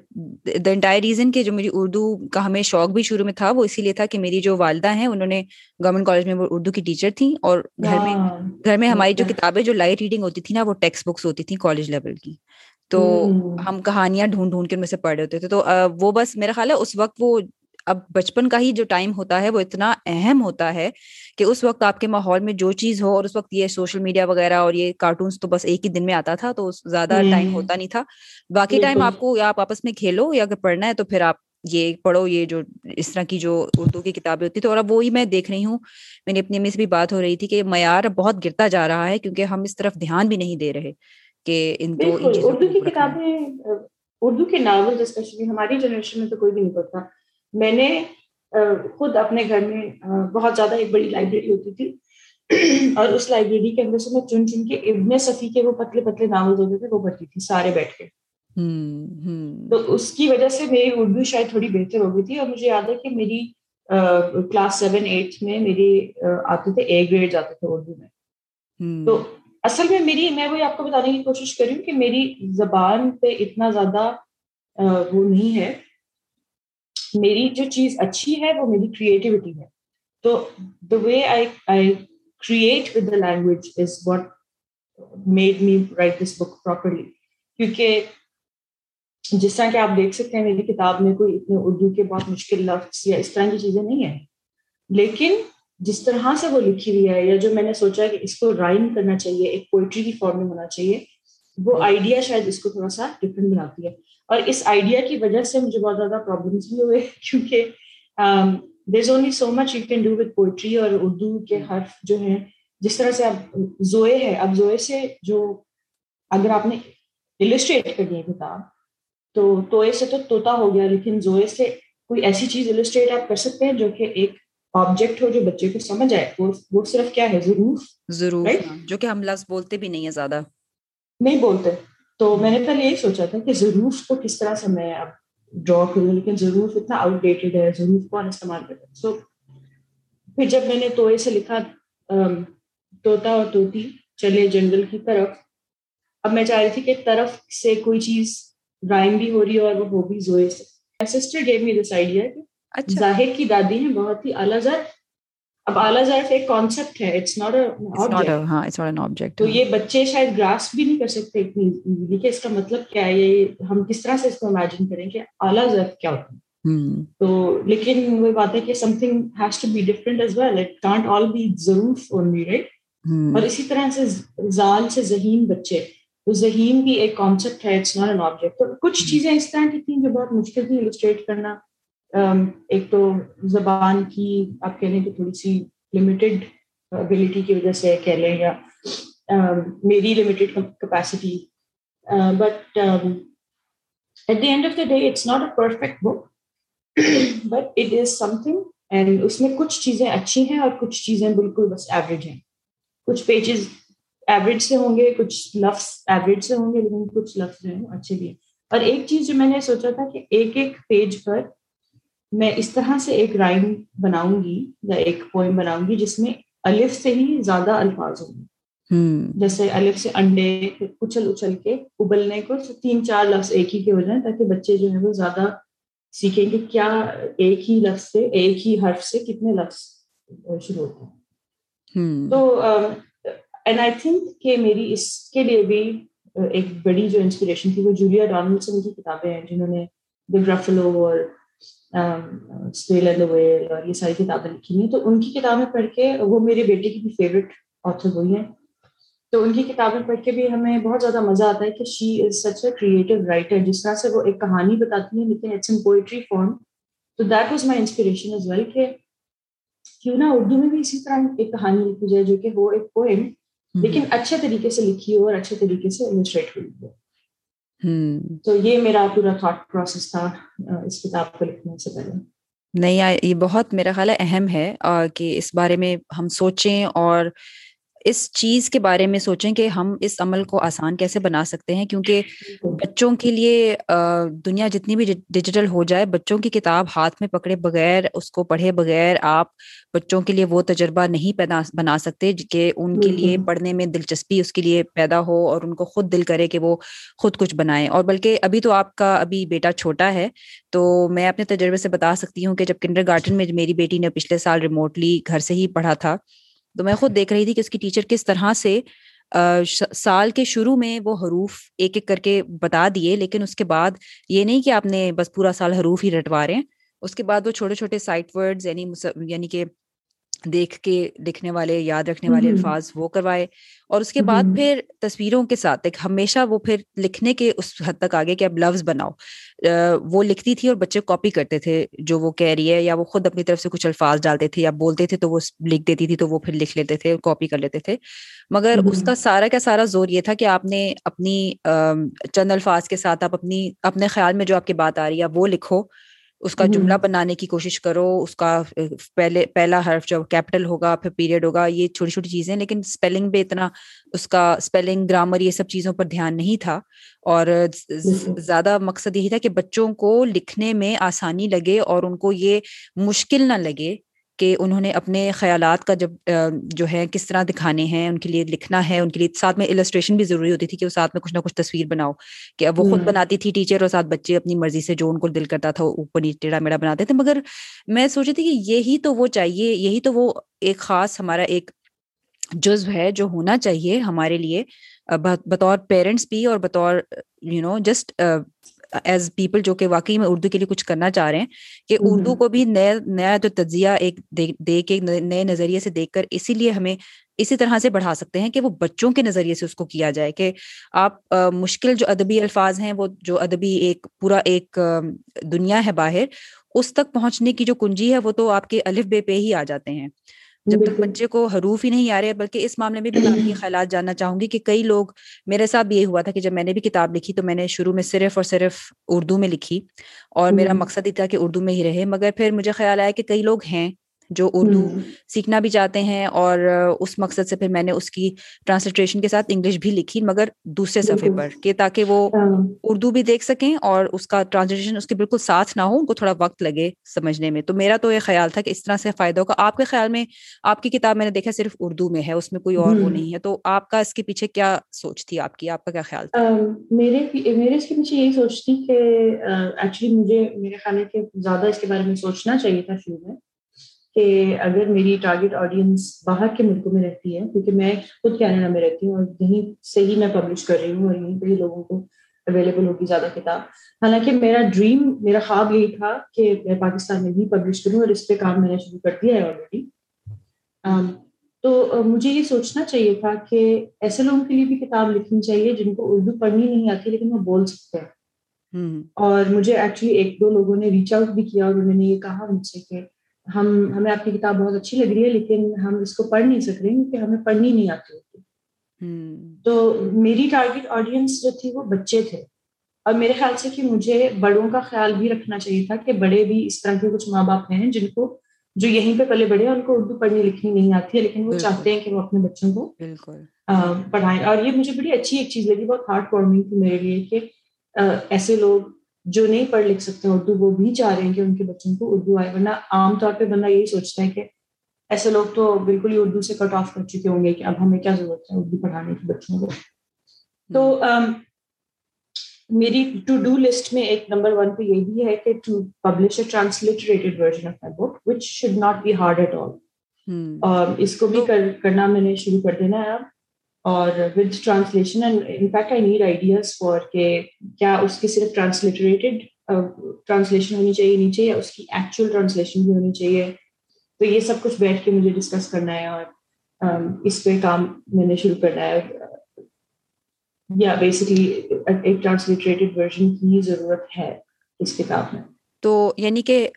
دا انٹائر ریزن کہ جو میری اردو کا ہمیں شوق بھی شروع میں تھا وہ اسی لیے تھا کہ میری جو والدہ ہیں انہوں نے گورنمنٹ کالج میں وہ اردو کی ٹیچر تھیں۔ اور گھر میں گھر میں ہماری جو کتابیں جو لائٹ ریڈنگ ہوتی تھی نا وہ ٹیکسٹ بکس ہوتی تھیں کالج لیول کی۔ تو ہم کہانیاں ڈھونڈ ڈھونڈ کے ان میں سے پڑھ رہے ہوتے تھے۔ تو وہ بس میرا خیال ہے اس وقت وہ اب بچپن کا ہی جو ٹائم ہوتا ہے وہ اتنا اہم ہوتا ہے کہ اس وقت آپ کے ماحول میں جو چیز ہو اور اس وقت یہ سوشل میڈیا وغیرہ اور یہ کارٹونس تو بس ایک ہی دن میں آتا تھا تو زیادہ ٹائم ہوتا نہیں تھا۔ باقی ٹائم آپ کو یا آپ آپس میں کھیلو یا اگر پڑھنا ہے تو پھر آپ یہ پڑھو یہ جو اس طرح کی جو اردو کی کتابیں ہوتی تو اور اب وہی میں دیکھ رہی ہوں۔ میری اپنی امی سے بھی بات ہو رہی تھی کہ معیار بہت گرتا جا رہا ہے کیونکہ ہم اس طرف دھیان بھی نہیں دے رہے کہ ان کو
اردو کی کتابیں اردو کے ناول اسپیشلی ہماری جنریشن میں تو کوئی بھی نہیں پڑھتا۔ میں نے خود اپنے گھر میں بہت زیادہ ایک بڑی لائبریری ہوتی تھی۔ اور اس لائبریری کے اندر سے میں چن چن کے ابن صفی کے وہ پتلے پتلے ناول ہوتے تھے وہ پڑھتی تھی سارے بیٹھ کے۔ تو اس کی وجہ سے میری اردو شاید تھوڑی بہتر ہو گئی تھی۔ اور مجھے یاد ہے کہ میری کلاس سیون ایٹ میں میری آتے تھے اے گریڈ آتے تھے اردو میں۔ تو اصل میں میری میں وہی آپ کو بتانے کی کوشش کر رہی ہوں کہ میری زبان پہ اتنا زیادہ وہ نہیں ہے۔ میری جو چیز اچھی ہے، وہ میری کریٹیوٹی ہے۔ تو the way I I create with the language is what made me write this book properly کیونکہ جس طرح کہ آپ دیکھ سکتے ہیں، میری کتاب میں کوئی اتنے اردو کے بہت مشکل لفظ یا اس طرح کی چیزیں نہیں ہیں۔ لیکن جس طرح سے وہ لکھی ہوئی ہے یا جو میں نے سوچا کہ اس کو رائم کرنا چاہیے، ایک پوئٹری کی فارم میں ہونا چاہیے، وہ آئیڈیا شاید اس کو تھوڑا سا ڈفرینٹ بناتی ہے۔ اور اس آئیڈیا کی وجہ سے مجھے بہت زیادہ پرابلمس بھی ہوئے کیونکہ there is only so much you can do with poetry اور اردو کے حرف جو ہیں جس طرح سے اب زوئے ہے اب زوئے سے جو اگر آپ نے السٹریٹ کرنی ہے کتاب تو توئے سے تو طوطا ہو گیا لیکن زوئے سے کوئی ایسی چیز السٹریٹ آپ کر سکتے ہیں جو کہ ایک آبجیکٹ ہو جو بچے کو سمجھ آئے۔ وہ وہ صرف کیا ہے؟ ضرور
ضرور ہاں، جو کہ ہم لفظ بولتے بھی نہیں ہے زیادہ۔
نہیں بولتے۔ تو میں نے پہلے یہی سوچا تھا کہ ضرور کو کس طرح سے میں اب ڈرا کروں لیکن ضرور اتنا آؤٹ ڈیٹڈ ہے ضرور کون استعمال کرتا سو پھر جب میں نے توئے سے لکھا طوطا اور طوطی چلے جنگل کی طرف اب میں چاہ رہی تھی کہ طرف سے کوئی چیز رائم بھی ہو رہی ہے اور وہ ہو بھی زوئے سے sister gave me this idea کہ اچھا۔ ظاہر کی دادی ہیں بہت ہی اعلیٰ ظرف اب اعلیٰ ظرف ایک کانسیپٹ ہے اٹس ناٹ این آبجیکٹ تو یہ بچے شاید گراس بھی نہیں کر سکتے اتنی ایزیلی کہ اس کا مطلب کیا ہے؟ یہ ہم کس طرح سے اس کو امیجن کریں کہ اعلیٰ ظرف کیا ہوتا ہے؟ تو لیکن وہ بات ہے کہ something has to be different as well it can't all be ضرور اونلی رائٹ اور اسی طرح سے زال سے ذہین بچے تو ذہین بھی ایک کانسیپٹ ہے اٹس ناٹ این آبجیکٹ تو کچھ چیزیں اس طرح کی تھیں جو بہت مشکل تھی السٹریٹ کرنا ایک تو زبان کی آپ کہہ لیں کہ تھوڑی سی لمیٹیڈ ابیلٹی کی وجہ سے کہہ لیں یا میری limited capacity but at the end of the day it's not a perfect book but it is something and اس میں کچھ چیزیں اچھی ہیں اور کچھ چیزیں بالکل بس ایوریج ہیں کچھ پیجز ایوریج سے ہوں گے کچھ لفظ ایوریج سے ہوں گے لیکن کچھ لفظ جو ہیں اچھے بھی ہیں اور ایک چیز جو میں نے سوچا تھا کہ ایک ایک پیج پر میں اس طرح سے ایک رائم بناؤں گی یا ایک پوئم بناؤں گی جس میں الف سے ہی زیادہ الفاظ ہوں۔ گے جیسے الف سے انڈے اچھل اچھل کے ابلنے کو تین چار لفظ ایک ہی کے ہو جائیں تاکہ بچے جو ہے وہ زیادہ سیکھیں کہ کیا ایک ہی لفظ سے ایک ہی حرف سے کتنے لفظ شروع ہوتے ہیں۔ تو اینڈ آئی تھنک کہ میری اس کے لیے بھی ایک بڑی جو انسپریشن تھی وہ جولیا ڈونلڈ سے کی کتابیں ہیں جنہوں نے دی گرافلو اور ویل اور یہ ساری کتابیں لکھی ہیں۔ تو ان کی کتابیں پڑھ کے وہ میرے بیٹے کی بھی فیوریٹ آتھر ہوئی ہیں۔ تو ان کی کتابیں پڑھ کے بھی ہمیں بہت زیادہ مزہ آتا ہے کہ شی از سچ اے کریٹو رائٹر جس طرح سے وہ ایک کہانی بتاتی ہیں لیکن اٹس ان پوئٹری فارم تو that was my inspiration as well کہ کیوں نہ اردو میں بھی اسی طرح ایک کہانی لکھی جائے جو کہ وہ ایک پوئم لیکن اچھے طریقے سے لکھی ہو اور اچھے طریقے سے السٹریٹ ہوئی ہو۔ تو یہ میرا پورا تھاٹ پروسیس تھا اس کتاب کو لکھنے سے پہلے۔
نہیں یہ بہت میرا خیال ہے اہم ہے کہ اس بارے میں ہم سوچیں اور اس چیز کے بارے میں سوچیں کہ ہم اس عمل کو آسان کیسے بنا سکتے ہیں؟ کیونکہ بچوں کے لیے دنیا جتنی بھی ڈیجیٹل ہو جائے بچوں کی کتاب ہاتھ میں پکڑے بغیر اس کو پڑھے بغیر آپ بچوں کے لیے وہ تجربہ نہیں پیدا بنا سکتے کہ ان کے لیے پڑھنے میں دلچسپی اس کے لیے پیدا ہو اور ان کو خود دل کرے کہ وہ خود کچھ بنائیں۔ اور بلکہ ابھی تو آپ کا ابھی بیٹا چھوٹا ہے تو میں اپنے تجربے سے بتا سکتی ہوں کہ جب کنڈر گارڈن میں میری بیٹی نے پچھلے سال ریموٹلی گھر سے ہی پڑھا تھا تو میں خود دیکھ رہی تھی کہ اس کی ٹیچر کس طرح سے سال کے شروع میں وہ حروف ایک ایک کر کے بتا دیے، لیکن اس کے بعد یہ نہیں کہ آپ نے بس پورا سال حروف ہی رٹوا رہے ہیں، اس کے بعد وہ چھوٹے چھوٹے سائٹ ورڈ یعنی یعنی کہ دیکھ کے لکھنے والے یاد رکھنے والے الفاظ وہ کروائے اور اس کے بعد پھر تصویروں کے ساتھ ایک ہمیشہ وہ پھر لکھنے کے اس حد تک آگے کہ اب لفظ بناؤ۔ وہ لکھتی تھی اور بچے کاپی کرتے تھے جو وہ کہہ رہی ہے یا وہ خود اپنی طرف سے کچھ الفاظ ڈالتے تھے یا بولتے تھے تو وہ لکھ دیتی تھی تو وہ پھر لکھ لیتے تھے کاپی کر لیتے تھے۔ مگر اس کا سارا کا سارا زور یہ تھا کہ آپ نے اپنی چند الفاظ کے ساتھ آپ اپنی اپنے خیال میں جو آپ کی بات آ رہی ہے وہ لکھو۔ اس کا جملہ بنانے کی کوشش کرو اس کا پہلے پہلا حرف جو کیپٹل ہوگا پھر پیریڈ ہوگا یہ چھوٹی چھوٹی چیزیں لیکن اسپیلنگ پہ اتنا اس کا اسپیلنگ گرامر یہ سب چیزوں پر دھیان نہیں تھا۔ اور زیادہ مقصد یہی تھا کہ بچوں کو لکھنے میں آسانی لگے اور ان کو یہ مشکل نہ لگے۔ کہ انہوں نے اپنے خیالات کا جب جو ہے کس طرح دکھانے ہیں ان کے لیے لکھنا ہے ان کے لیے ساتھ میں السٹریشن بھی ضروری ہوتی تھی کہ وہ ساتھ میں کچھ نہ کچھ تصویر بناؤ۔ کہ اب وہ خود بناتی تھی ٹیچر اور ساتھ بچے اپنی مرضی سے جو ان کو دل کرتا تھا اوپر ٹیڑھا میڑا بناتے تھے۔ مگر میں سوچی تھی کہ یہی تو وہ چاہیے یہی تو وہ ایک خاص ہمارا ایک جزو ہے جو ہونا چاہیے ہمارے لیے بطور پیرنٹس بھی اور بطور you know just as people جو کہ واقعی میں اردو کے لیے کچھ کرنا چاہ رہے ہیں کہ اردو کو بھی نیا نیا جو تجزیہ ایک دے کے نئے نظریے سے دیکھ کر اسی لیے ہمیں اسی طرح سے بڑھا سکتے ہیں کہ وہ بچوں کے نظریے سے اس کو کیا جائے کہ آپ مشکل جو ادبی الفاظ ہیں وہ جو ادبی ایک پورا ایک دنیا ہے باہر اس تک پہنچنے کی جو کنجی ہے وہ تو آپ کے الف بے پہ ہی آ جاتے ہیں۔ جب تک بچے کو حروف ہی نہیں آ رہے بلکہ اس معاملے میں بھی میں آپ کے خیالات جاننا چاہوں گی کہ کئی لوگ میرے ساتھ بھی یہ ہوا تھا کہ جب میں نے بھی کتاب لکھی تو میں نے شروع میں صرف اور صرف اردو میں لکھی اور میرا مقصد یہ تھا کہ اردو میں ہی رہے مگر پھر مجھے خیال آیا کہ کئی لوگ ہیں جو اردو سیکھنا بھی چاہتے ہیں اور اس مقصد سے پھر میں نے اس کی ٹرانسلیٹریشن کے ساتھ انگلش بھی لکھی مگر دوسرے صفحے پر کہ تاکہ وہ ہاں۔ اردو بھی دیکھ سکیں اور اس کا ٹرانسلیشن اس کے بالکل ساتھ نہ ہو ان کو تھوڑا وقت لگے سمجھنے میں۔ تو میرا تو یہ خیال تھا کہ اس طرح سے فائدہ ہوگا۔ آپ کے خیال میں آپ کی کتاب میں نے دیکھا صرف اردو میں ہے اس میں کوئی اور وہ نہیں ہے۔ تو آپ کا اس کے پیچھے کیا سوچ تھی؟ آپ کی آپ کا کیا خیال تھا؟
میرے میرے اس کے پیچھے یہی سوچ تھی کہ ایکچولی مجھے میرے خیال ہے کہ زیادہ اس کے بارے میں سوچنا چاہیے تھا شروع میں۔ کہ اگر میری ٹارگیٹ آڈینس باہر کے ملکوں میں رہتی ہے کیونکہ میں خود کینیڈا میں رہتی ہوں اور یہیں سے ہی میں پبلش کر رہی ہوں اور یہیں پہ ہی لوگوں کو اویلیبل ہوگی زیادہ کتاب۔ حالانکہ میرا ڈریم میرا خواب یہی تھا کہ میں پاکستان میں بھی پبلش کروں اور اس پہ کام میں نے شروع کر دیا ہے آلریڈی تو مجھے یہ سوچنا چاہیے تھا کہ ایسے لوگوں کے لیے بھی کتاب لکھنی چاہیے جن کو اردو پڑھنی نہیں آتی لیکن وہ بول سکتے ہیں اور مجھے ایکچولی ایک دو لوگوں نے ریچ آؤٹ بھی کیا اور انہوں نے یہ کہا مجھ سے کہ ہم ہمیں آپ کی کتاب بہت اچھی لگ رہی ہے لیکن ہم اس کو پڑھ نہیں سک رہے کیونکہ ہمیں پڑھنی نہیں آتی ہوتی۔ تو میری ٹارگیٹ آڈینس جو تھی وہ بچے تھے۔ اور میرے خیال سے کہ مجھے بڑوں کا خیال بھی رکھنا چاہیے تھا کہ بڑے بھی اس طرح کے کچھ ماں باپ ہیں جن کو جو یہیں پہ پلے بڑے ان کو اردو پڑھنی لکھنی نہیں آتی ہے لیکن وہ چاہتے ہیں کہ وہ اپنے بچوں کو پڑھائیں۔ اور یہ مجھے بڑی اچھی ایک چیز لگی بہت ہارڈ وارمنگ تھی میرے لیے کہ ایسے لوگ جو نہیں پڑھ لکھ سکتے اردو وہ بھی چاہ رہے ہیں کہ ان کے بچوں کو اردو آئے۔ ورنہ عام طور پہ بندہ یہی سوچتا ہے کہ ایسے لوگ تو بالکل ہی اردو سے کٹ آف کر چکے ہوں گے کہ اب ہمیں کیا ضرورت ہے اردو پڑھانے کی بچوں کو۔ تو میری ٹو ڈو لسٹ میں ایک نمبر ون پہ یہ بھی ہے کہ to publish a transliterated version of my book which should not be hard at all اس کو بھی کرنا میں نے شروع کر دینا ہے۔ اب اور with translation and in fact I need ideas for کہ کیا اس کی صرف ٹرانسلیٹریٹڈ ٹرانسلیشن uh, ہونی چاہیے نہیں چاہیے اس کی ایکچوئل ٹرانسلیشن بھی ہونی چاہیے؟ تو یہ سب کچھ بیٹھ کے مجھے ڈسکس کرنا ہے اور um, اس پہ کام میں نے شروع کرنا ہے. یا بیسکلی ایک ٹرانسلیٹریٹڈ ورژن کی ضرورت ہے اس کتاب میں.
تو یعنی کہ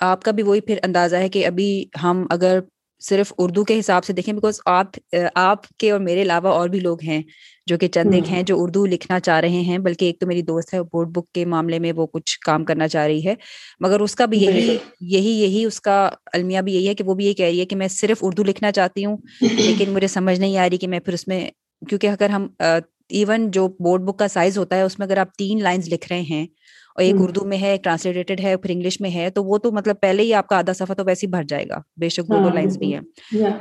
آپ کا بھی وہی پھر اندازہ ہے کہ ابھی ہم اگر صرف اردو کے حساب سے دیکھیں بیکاز آپ آپ کے اور میرے علاوہ اور بھی لوگ ہیں جو کہ چند ایک ہیں جو اردو لکھنا چاہ رہے ہیں بلکہ ایک تو میری دوست ہے بورڈ بک کے معاملے میں وہ کچھ کام کرنا چاہ رہی ہے۔ مگر اس کا بھی یہی یہی یہی اس کا المیہ بھی یہی ہے کہ وہ بھی یہ کہہ رہی ہے کہ میں صرف اردو لکھنا چاہتی ہوں لیکن مجھے سمجھ نہیں آ رہی کہ میں پھر اس میں کیونکہ اگر ہم ایون جو بورڈ بک کا سائز ہوتا ہے اس میں اگر آپ تین لائنس لکھ رہے ہیں اور ایک اردو میں ہے ٹرانسلیٹڈ ہے پھر انگلش میں ہے تو وہ تو مطلب پہلے ہی آپ کا آدھا سفر تو ویسے ہی بھر جائے گا۔ بے شک دو دو لائنس بھی ہیں۔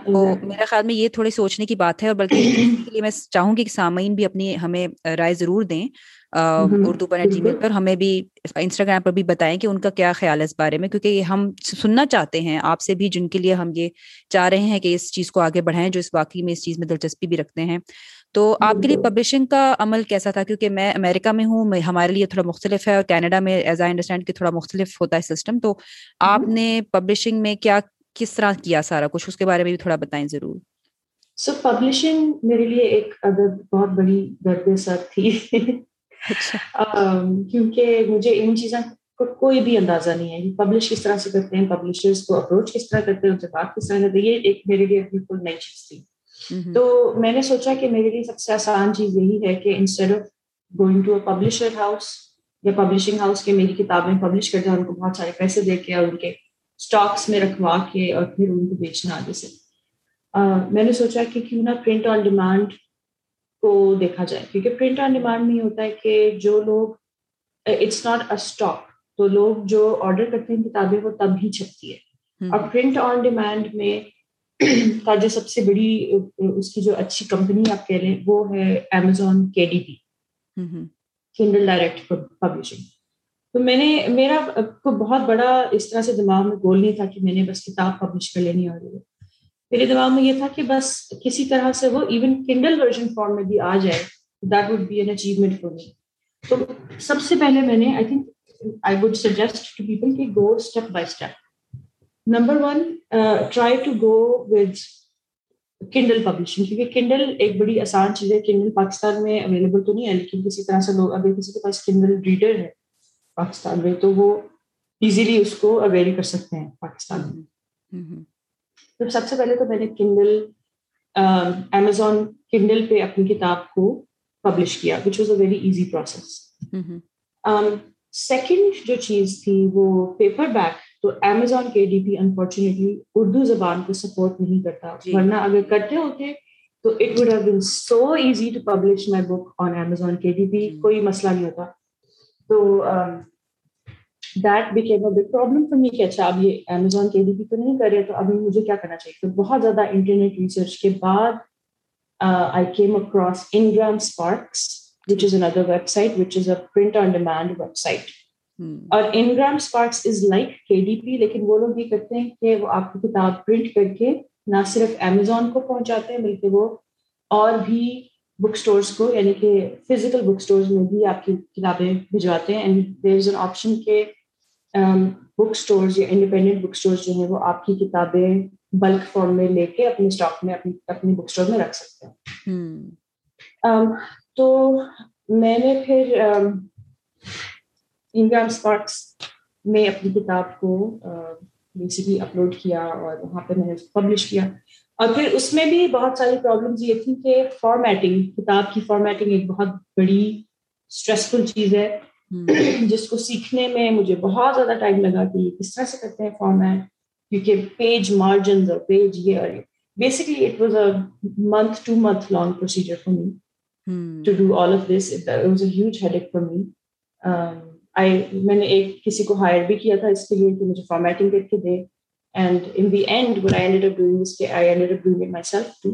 تو میرے خیال میں یہ تھوڑی سوچنے کی بات ہے اور بلکہ کے لیے میں چاہوں گی کہ سامعین بھی اپنی ہمیں رائے ضرور دیں۔ اردو پر جی میل پر ہمیں بھی انسٹاگرام پر بھی بتائیں کہ ان کا کیا خیال ہے اس بارے میں کیونکہ ہم سننا چاہتے ہیں آپ سے بھی جن کے لیے ہم یہ چاہ رہے ہیں کہ اس چیز کو آگے بڑھائیں جو اس واقعی میں اس چیز میں دلچسپی بھی رکھتے ہیں۔ تو آپ کے لیے پبلشنگ کا عمل کیسا تھا؟ کیونکہ میں امیرکا میں ہوں ہمارے لیے تھوڑا مختلف ہے اور کینیڈا میں ایز آئی انڈرسٹینڈ کہ تھوڑا مختلف ہوتا ہے سسٹم تو آپ نے پبلشنگ میں کیا کس طرح کیا سارا کچھ؟ اس کے بارے میں بھی تھوڑا بتائیں ضرور۔
سو پبلشنگ میرے لیے ایک ادب بہت بڑی درد سر تھی۔ اچھا۔ کیونکہ مجھے ان چیزوں کو کوئی بھی اندازہ نہیں ہے پبلش کس طرح سے کرتے ہیں پبلشرس کو اپروچ کس طرح کرتے ہیں ان سے بات کس طرح کرتے ہیں یہ ایک میرے لیے بالکل نئی چیز تھی۔ تو میں نے سوچا کہ میرے لیے سب سے آسان چیز یہی ہے کہ instead of going to a publisher house یا پبلشنگ ہاؤس کے میری کتابیں پبلش کر دیں ان کو بہت سارے پیسے دے کے اور ان کے اسٹاکس میں رکھوا کے اور پھر ان کو بیچنا آگے سے۔ میں نے سوچا کہ کیوں نہ پرنٹ آن ڈیمانڈ کو دیکھا جائے۔ کیونکہ پرنٹ آن ڈیمانڈ میں ہوتا ہے کہ جو لوگ اٹس ناٹ اے اسٹاک تو لوگ جو آرڈر کرتے ہیں کتابیں وہ تب ہی چھپتی ہے۔ اور پرنٹ آن ڈیمانڈ میں کا جو سب سے بڑی اس کی جو اچھی کمپنی آپ کہہ لیں وہ ہے امیزون کے D P Kindle direct publishing تو میں نے میرا کو بہت بڑا اس طرح سے دماغ میں گول نہیں تھا کہ میں نے بس کتاب پبلش کر لینی اور میرے دماغ میں یہ تھا کہ بس کسی طرح سے وہ ایون کنڈل ورژن فارم میں بھی آ جائے that would be an achievement for me تو سب سے پہلے میں نے I think I would suggest to people کہ go step by step number one try to go with Kindle publishing کیونکہ کنڈل ایک بڑی آسان چیز ہے کنڈل پاکستان میں اویلیبل تو نہیں ہے لیکن کسی طرح سے لوگ اگر کسی کے پاس کنڈل ریڈر ہے پاکستان میں تو وہ ایزیلی اس کو اویل کر سکتے ہیں پاکستان میں تو سب سے پہلے تو میں نے کنڈل امیزون کنڈل پہ اپنی کتاب کو پبلش کیا which was a very easy process second جو چیز تھی وہ پیپر بیک تو امیزون کے ڈی پی انفارچونیٹلی اردو زبان کو سپورٹ نہیں کرتا۔ جی۔ ورنہ اگر کرتے ہوتے تو it would have been so easy to publish my book on Amazon کے ڈی پی کوئی مسئلہ نہیں ہوتا۔ تو that became a big problem for me کہ اچھا اب یہ امیزون کے ڈی پی تو نہیں کر رہے تو ابھی مجھے کیا کرنا چاہیے؟ تو بہت زیادہ انٹرنیٹ ریسرچ کے بعد I came across Ingram Sparks which is another website which is a print on demand website اور Ingram Sparks is like K D P لیکن وہ لوگ یہ کرتے ہیں کہ وہ آپ کی کتاب پرنٹ کر کے نہ صرف امیزون کو پہنچاتے ہیں بلکہ وہ اور بھی بک اسٹورس کو یعنی کہ فزیکل بک اسٹورز میں بھی آپ کی کتابیں بھجواتے ہیں۔ And there is an option کہ بک اسٹورز یا انڈیپینڈنٹ بک اسٹورز جو ہیں وہ آپ کی کتابیں بلک فارم میں لے کے اپنے اسٹاک میں اپنی اپنی بک اسٹور میں رکھ سکتے ہیں۔ تو میں نے پھر انگرام اسپارکس میں اپنی کتاب کو بیسکلی اپلوڈ کیا اور وہاں پہ میں نے پبلش کیا۔ اور پھر اس میں بھی بہت ساری پرابلمس یہ تھیں کہ فارمیٹنگ کتاب کی فارمیٹنگ ایک بہت بڑی اسٹریسفل چیز ہے۔ جس کو سیکھنے میں مجھے بہت زیادہ ٹائم لگا کہ یہ کس طرح سے کرتے ہیں فارمیٹ کیونکہ پیج مارجنز اور پیج یہ اور basically it was a month to month long procedure for me to do all of this was a huge headache for me I میں نے ایک کسی کو ہائر بھی کیا تھا اس کے لیے کہ مجھے فارمیٹنگ کر کے دے. And in the end what I end up doing اس کے I end up doing it myself too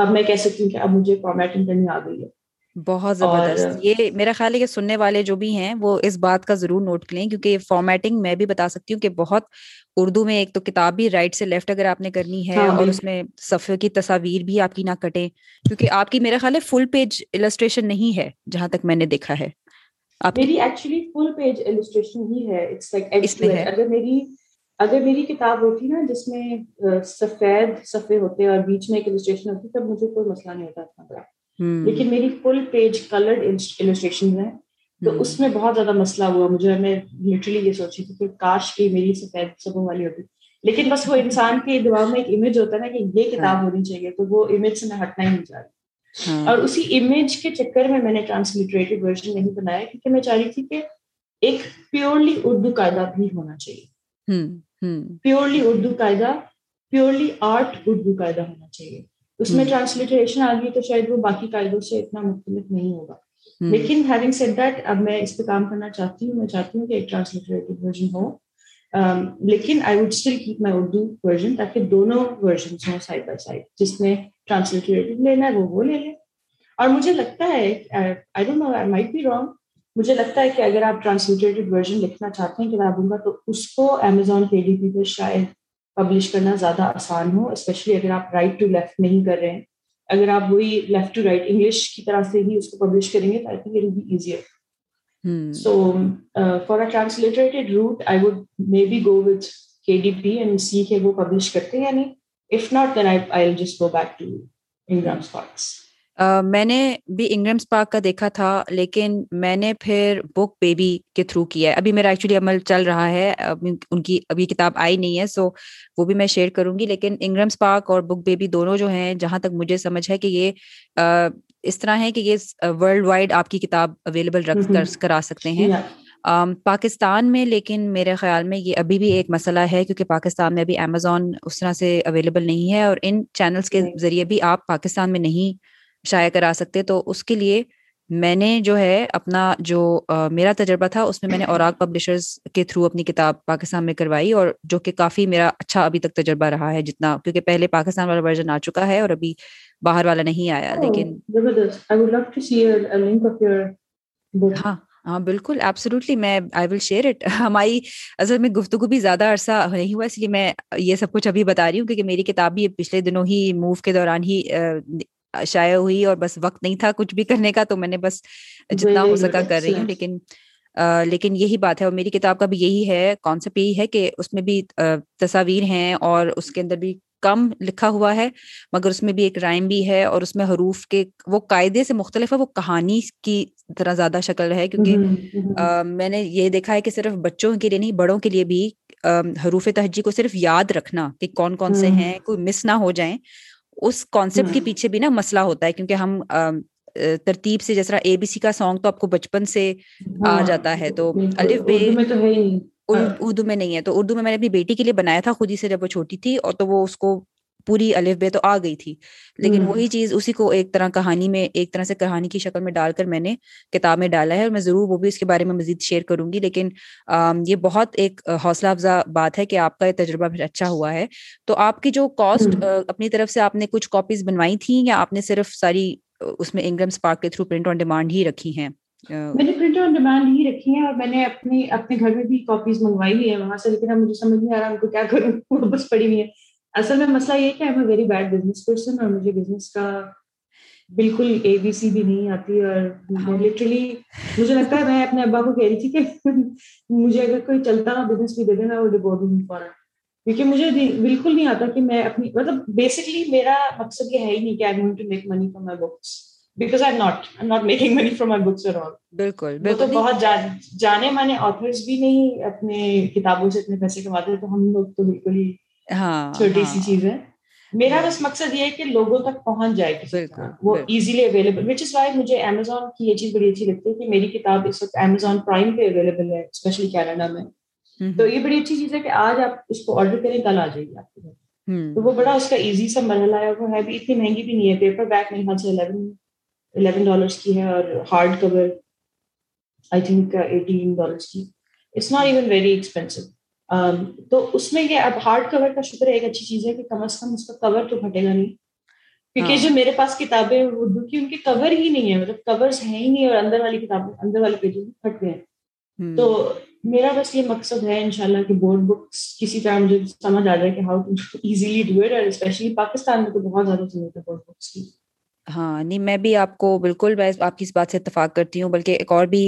اب میں کہہ سکتی ہوں کہ اب مجھے فارمیٹنگ کرنی آ گئی ہے.
بہت زبردست. یہ میرا خیال ہے کہ سننے والے جو بھی ہیں وہ اس بات کا ضرور نوٹ کریں کیونکہ فارمیٹنگ میں بھی بتا سکتی ہوں کہ بہت اردو میں ایک تو کتاب بھی رائٹ سے لیفٹ اگر آپ نے کرنی ہے اور اس میں صفحے کی تصاویر بھی آپ کی نہ کٹے کیونکہ آپ کی میرا خیال ہے فل پیج السٹریشن نہیں ہے جہاں تک میں نے دیکھا ہے۔
میری ایکچولی فل پیج السٹریشن ہی ہے. اگر میری اگر میری کتاب ہوتی نا جس میں سفید صفحے ہوتے اور بیچ میں ایک السٹریشن ہوتی تب مجھے کوئی مسئلہ نہیں ہوتا اتنا بڑا لیکن میری فل پیج کلرڈ السٹریشن ہیں تو اس میں بہت زیادہ مسئلہ ہوا. مجھے میں لٹرلی یہ سوچی تھی کہ کاش کی میری سفید صفوں والی ہوتی. لیکن بس وہ انسان کے دماغ میں ایک امیج ہوتا ہے نا کہ یہ کتاب ہونی چاہیے تو وہ امیج سے میں ہٹنا ہی نہیں چاہ رہی ہاں۔ اور اسی امیج کے چکر میں میں نے ٹرانسلیٹریٹڈ ورژن نہیں بنایا کیونکہ میں چاہ رہی تھی کہ ایک پیورلی اردو قاعدہ بھی ہونا چاہیے۔ پیورلی اردو قاعدہ پیورلی آرٹ اردو قاعدہ ہونا چاہیے۔ اس میں ٹرانسلیٹریشن آ گئی تو شاید وہ باقی قاعدوں سے اتنا مختلف نہیں ہوگا۔ لیکن ہیونگ سیٹ دیٹ اب میں اس پہ کام کرنا چاہتی ہوں میں چاہتی ہوں کہ ایک ٹرانسلیٹریٹڈ ورژن ہو۔ لیکن I would still keep my Urdu version تاکہ دونوں ورژنس ہوں سائڈ بائی سائڈ جس میں ٹرانسلیٹریٹڈ لینا ہے وہ وہ لے لیں اور مجھے لگتا ہے I don't know I might be wrong مجھے لگتا ہے کہ اگر آپ ٹرانسلیٹیڈ ورژن لکھنا چاہتے ہیں کتابوں کا تو اس کو امیزون کے ڈی پی پہ شاید پبلش کرنا زیادہ آسان ہو اسپیشلی اگر آپ رائٹ ٹو لیفٹ نہیں کر رہے ہیں۔ اگر آپ وہی لیفٹ ٹو رائٹ انگلش کی طرح سے ہی اس کو پبلش کریں گے تو I think be easier so for a translated route I would maybe go with K D P and see کہ وہ پبلش کرتے ہیں یا نہیں۔ If not then I just go back to Ingram Sparks
میں نے بھی انگرمس پارک کا دیکھا تھا لیکن میں نے پھر بک بیبی کے تھرو کیا ہے ابھی میرا ایکچولی عمل چل رہا ہے ان کی ابھی کتاب آئی نہیں ہے سو وہ بھی میں شیئر کروں گی لیکن انگرمس پارک اور بک بیبی دونوں جو ہیں جہاں تک مجھے سمجھ ہے کہ یہ اس طرح ہے کہ یہ ورلڈ وائڈ آپ کی کتاب اویلیبل رکھ کرا سکتے ہیں پاکستان میں لیکن میرے خیال میں یہ ابھی بھی ایک مسئلہ ہے کیونکہ پاکستان میں ابھی امیزون اس طرح سے اویلیبل نہیں ہے اور ان چینلس کے ذریعے بھی آپ پاکستان میں نہیں شائع کرا سکتے تو اس کے لیے میں نے جو ہے اپنا جو میرا تجربہ تھا اس میں میں نے اوراق پبلشرز کے تھرو اپنی کتاب پاکستان میں کروائی اور جو کہ کافی میرا اچھا ابھی تک تجربہ رہا ہے جتنا کیونکہ پہلے پاکستان والا ورژن آ چکا ہے اور ابھی باہر والا نہیں آیا oh, لیکن ہاں۔ ہاں بالکل ایبسلوٹلی میں آئی ول شیئر اٹ ہماری اصل میں گفتگو بھی زیادہ عرصہ نہیں ہوا اس لیے میں یہ سب کچھ ابھی بتا رہی ہوں کیونکہ میری کتاب بھی پچھلے دنوں ہی موو کے دوران ہی شائع ہوئی اور بس وقت نہیں تھا کچھ بھی کرنے کا تو میں نے بس جتنا ہو سکا کر رہی ہوں لیکن لیکن یہی بات ہے اور میری کتاب کا بھی یہی ہے کانسیپٹ یہی ہے کہ اس میں بھی تصاویر ہیں اور اس کے اندر بھی کم لکھا ہوا ہے مگر اس میں بھی ایک رائم بھی ہے اور اس میں حروف کے وہ قاعدے سے مختلف ہے وہ کہانی کی طرح زیادہ شکل ہے کیونکہ میں نے یہ دیکھا ہے کہ صرف بچوں کے لیے نہیں بڑوں کے لیے بھی حروف تہجی کو صرف یاد رکھنا کہ کون کون سے ہیں کوئی مس نہ ہو جائیں اس کانسیپٹ کے پیچھے بھی نا مسئلہ ہوتا ہے کیونکہ ہم ترتیب سے جیسا اے بی سی کا سانگ تو آپ کو بچپن سے آ ہاں، جاتا ہے تو الف بے اردو میں نہیں ہے۔ تو اردو میں میں نے اپنی بیٹی کے لیے بنایا تھا خود ہی سے جب وہ چھوٹی تھی اور تو وہ اس کو پوری الف بے تو آ گئی تھی۔ لیکن وہی چیز اسی کو ایک طرح کہانی میں ایک طرح سے کہانی کی شکل میں ڈال کر میں نے کتاب میں ڈالا ہے اور میں ضرور وہ بھی اس کے بارے میں مزید شیئر کروں گی۔ لیکن یہ بہت ایک حوصلہ افزا بات ہے کہ آپ کا یہ تجربہ اچھا ہوا ہے۔ تو آپ کی جو کاسٹ اپنی طرف سے آپ نے کچھ کاپیز بنوائی تھیں یا آپ نے صرف ساری اس میں انگرم اسپارک کے تھرو پرنٹ آن ڈیمانڈ ہی رکھی ہیں؟
میں نے پرنٹ آن ڈیمانڈ ہی رکھی ہیں اور میں نے اپنی اپنے گھر میں بھی کاپیز منگوائی ہوئی ہے وہاں سے لیکن اب مجھے سمجھ نہیں آ رہا ان کو کیا کروں؟ وہ بس پڑی ہوئی ہے اصل میں مسئلہ یہ کہ I am very bad business person اور مجھے بزنس کا بالکل اے بی سی بھی نہیں آتی اور لٹرلی مجھے لگتا ہے میں اپنے ابا کو کہہ رہی تھی کہ مجھے اگر کوئی چلتا نا بزنس بھی دے دینا وہ ڈبور فوراً کیونکہ مجھے بالکل نہیں آتا کہ میں اپنی مطلب بیسکلی میرا مقصد یہ ہے ہی نہیں کہ I to make money from my books because I not I not making money from my books اور بالکل تو بہت جانے مانے آتھرس بھی نہیں اپنے کتابوں سے اتنے پیسے کماتے تو ہم لوگ تو بالکل ہی ہاں، چھوٹی سی ہاں۔ چیز ہے۔ میرا بس مقصد یہ ہے کہ لوگوں تک پہنچ جائے وہ easily available which is why مجھے امیزون کی یہ چیز بڑی اچھی لگتی ہے کہ میری کتاب اس وقت امیزون پرائم پہ اویلیبل ہے اسپیشلی کینیڈا میں۔ تو یہ بڑی اچھی چیز ہے کہ آج آپ اس کو آرڈر کریں کل آ جائے گی آپ کے گھر۔ تو وہ بڑا اس کا ایزی سا مرحلہ ہے وہ ہے بھی اتنی مہنگی بھی نہیں ہے پیپر بیک میرے خیال سے الیون الیون ڈالرس کی ہے اور hard cover I think eighteen dollars کی it's not even very expensive تو اس میں یہ اب ہارڈ کور کا شکر ایک اچھی چیز ہے کہ کم از کم اس کا کور تو پھٹے گا نہیں کیونکہ۔ جو میرے پاس کتابیں اردو کی ان کے کور ہی نہیں ہے مطلب کور ہے ہی نہیں اور اندر والی کتابیں اندر والے پیجز پھٹ گئے ہیں تو میرا بس یہ مقصد ہے انشاءاللہ کہ بورڈ بکس کسی طرح مجھے سمجھ آ جائے کہ how to easily do it اور اسپیشلی پاکستان میں تو بہت زیادہ ضرورت ہے بورڈ بکس کی
ہاں نہیں میں بھی آپ کو بالکل میں آپ کی اس بات سے اتفاق کرتی ہوں بلکہ ایک اور بھی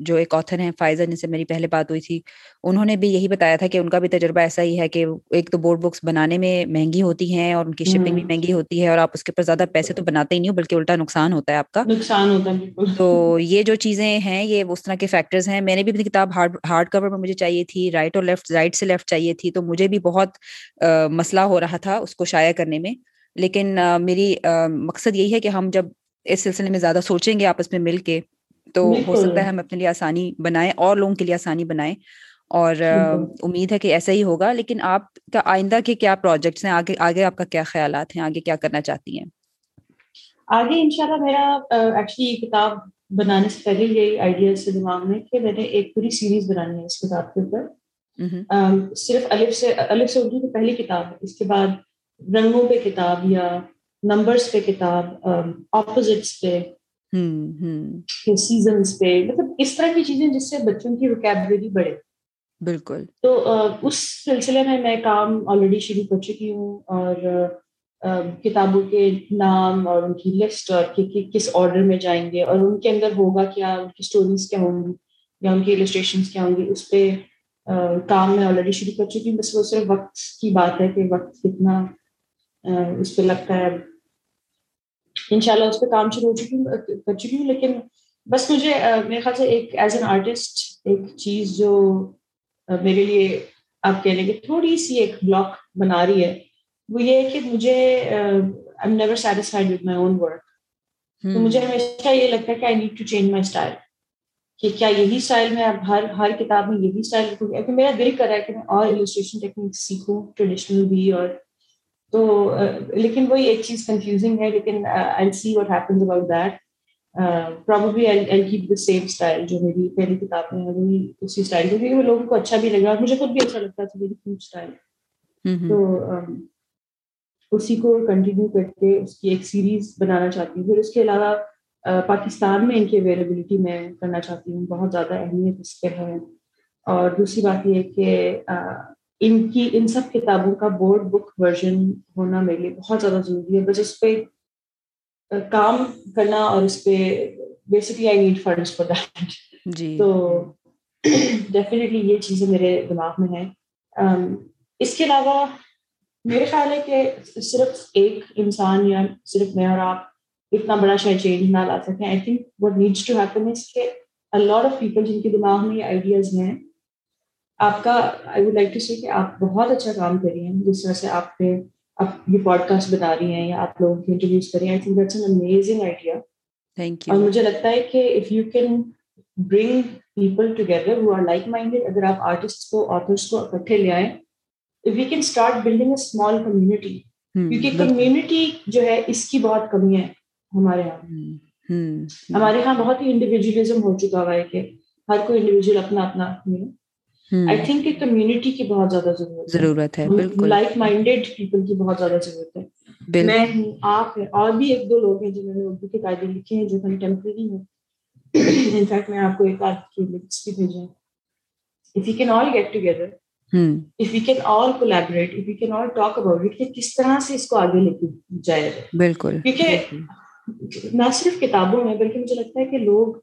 جو ایک آتھر ہیں فائزہ جن سے میری پہلے بات ہوئی تھی انہوں نے بھی یہی بتایا تھا کہ ان کا بھی تجربہ ایسا ہی ہے کہ ایک تو بورڈ بکس بنانے میں مہنگی ہوتی ہیں اور ان کی شپنگ بھی مہنگی ہوتی ہے اور آپ اس کے اوپر زیادہ پیسے تو بناتے ہی نہیں ہو بلکہ الٹا نقصان ہوتا ہے آپ کا۔
نقصان ہوتا ہے
تو یہ جو چیزیں ہیں یہ اس طرح کے فیکٹرز ہیں۔ میں نے بھی اپنی کتاب ہارڈ ہارڈ کور میں مجھے چاہیے تھی رائٹ اور لیفٹ رائٹ سے لیفٹ چاہیے تھی تو مجھے بھی بہت مسئلہ ہو رہا تھا اس کو شائع کرنے میں۔ لیکن میری مقصد یہی ہے کہ ہم جب اس سلسلے میں زیادہ سوچیں گے آپس میں مل کے تو ہو سکتا ہے ہم اپنے لیے آسانی بنائیں اور لوگوں کے لیے آسانی بنائیں۔ اور امید ہے کہ ایسا ہی ہوگا لیکن آپ کا آئندہ کے کیا پروجیکٹس ہیں؟ آگے آگے آپ کا کیا خیالات ہیں؟ آگے کیا کرنا چاہتی ہیں؟
آگے ان شاء اللہ میرا ایکچولی یہ کتاب بنانے سے پہلے یہی آئیڈیا سے دماغ میں کہ میں نے ایک پوری سیریز بنانی ہے اس کتاب کے اوپر۔ صرف الف سے الف سے اردو کی پہلی کتاب ہے اس کے بعد رنگوں پہ کتاب یا نمبرس پہ کتاب اپوزٹس پہ سیزنس پہ۔ مطلب اس طرح کی چیزیں جس سے بچوں کی وکیبلری بڑھے۔
بالکل۔
تو اس سلسلے میں میں کام آلریڈی شروع کر چکی ہوں اور کتابوں کے نام اور ان کی لسٹ اور کس آرڈر میں جائیں گے اور ان کے اندر ہوگا کیا ان کی اسٹوریز کیا ہوں گی یا ان کی السٹریشنس کیا ہوں گی اس پہ کام میں آلریڈی شروع کر چکی ہوں۔ بس وہ صرف وقت کی بات ہے کہ وقت کتنا اس پہ لگتا ہے۔ ان شاء اللہ اس پہ کام شروع ہو چکی ہوں کر چکی ہوں لیکن بس مجھے میرے خیال سے ایک ایز این آرٹسٹ ایک چیز جو میرے لیے آپ کہہ لیں کہ تھوڑی سی ایک بلاک بنا رہی ہے وہ یہ ہے کہ مجھے I never satisfied with my own work تو مجھے ہمیشہ یہ لگتا ہے کہ I need to change my style کہ کیا یہی اسٹائل میں اب ہر ہر کتاب میں یہی اسٹائل رکھوں گی۔ میرا دل کر رہا ہے کہ میں اور السٹریشن ٹیکنیک سیکھوں ٹریڈیشنل بھی اور تو لیکن وہی ایک چیز کنفیوزنگ ہے لیکن I see what happens about that probably I keep the same style جو میری پہلی وہی اسی اسٹائل کیونکہ وہ لوگوں کو اچھا بھی لگا اور مجھے خود بھی اچھا لگتا تھا میری کیوٹ اسٹائل تو اسی کو کنٹینیو کر کے اس کی ایک سیریز بنانا چاہتی ہوں۔ پھر اس کے علاوہ پاکستان میں ان کی اویلیبلٹی میں کرنا چاہتی ہوں۔ بہت زیادہ اہمیت اس کے ہے۔ اور دوسری بات یہ کہ ان کی ان سب کتابوں کا بورڈ بک ورژن ہونا میرے لیے بہت زیادہ ضروری ہے بس اس پہ کام کرنا اور اس پہ basically I need funds for that جی۔ تو ڈیفینیٹلی یہ چیزیں میرے دماغ میں ہیں۔ اس کے علاوہ میرے خیال ہے کہ صرف ایک انسان یا صرف میں اور آپ اتنا بڑا شاید چینج نہ لا سکیں۔ I think what needs to happen is کہ لاٹ آف پیپل جن کے دماغ میں یہ آئیڈیاز ہیں آپ کا I would like to see کہ آپ بہت اچھا کام کر رہی ہیں جس طرح سے آپ نے آپ یہ پوڈ کاسٹ بتا رہی ہیں یا آپ لوگوں کی انٹروڈیوس کر رہی ہیں I think that's an amazing idea thank you اور مجھے لگتا ہے کہ if you can bring people together who are like minded اگر آپ آرٹسٹ کو آتھرس کو اکٹھے لے آئیں you can start building a small community کیونکہ کمیونٹی جو ہے اس کی بہت کمی ہے ہمارے یہاں ہمارے یہاں بہت ہی انڈیویجولزم ہو چکا ہوا ہے کہ ہر کوئی انڈیویجول اپنا اپنا آئی تھنک کہ کمیونٹی کی بہت زیادہ ضرورت ضرورت ہے لائک مائنڈیڈ پیپل کی بہت زیادہ ضرورت ہے۔ میں ہوں آپ ہے اور بھی ایک دو لوگ ہیں جنہوں نے اردو کی قاعدے لکھے ہیں جو کنٹمپریری ہیں۔ انفیکٹ میں آپ کو ایک آدھ کی لکس بھی بھیجیں if you can all get together if you can all collaborate if you can all talk about it کہ کس طرح سے اس کو آگے لے کے جائے۔ بالکل۔ کیونکہ نہ صرف کتابوں میں بلکہ مجھے لگتا ہے کہ لوگ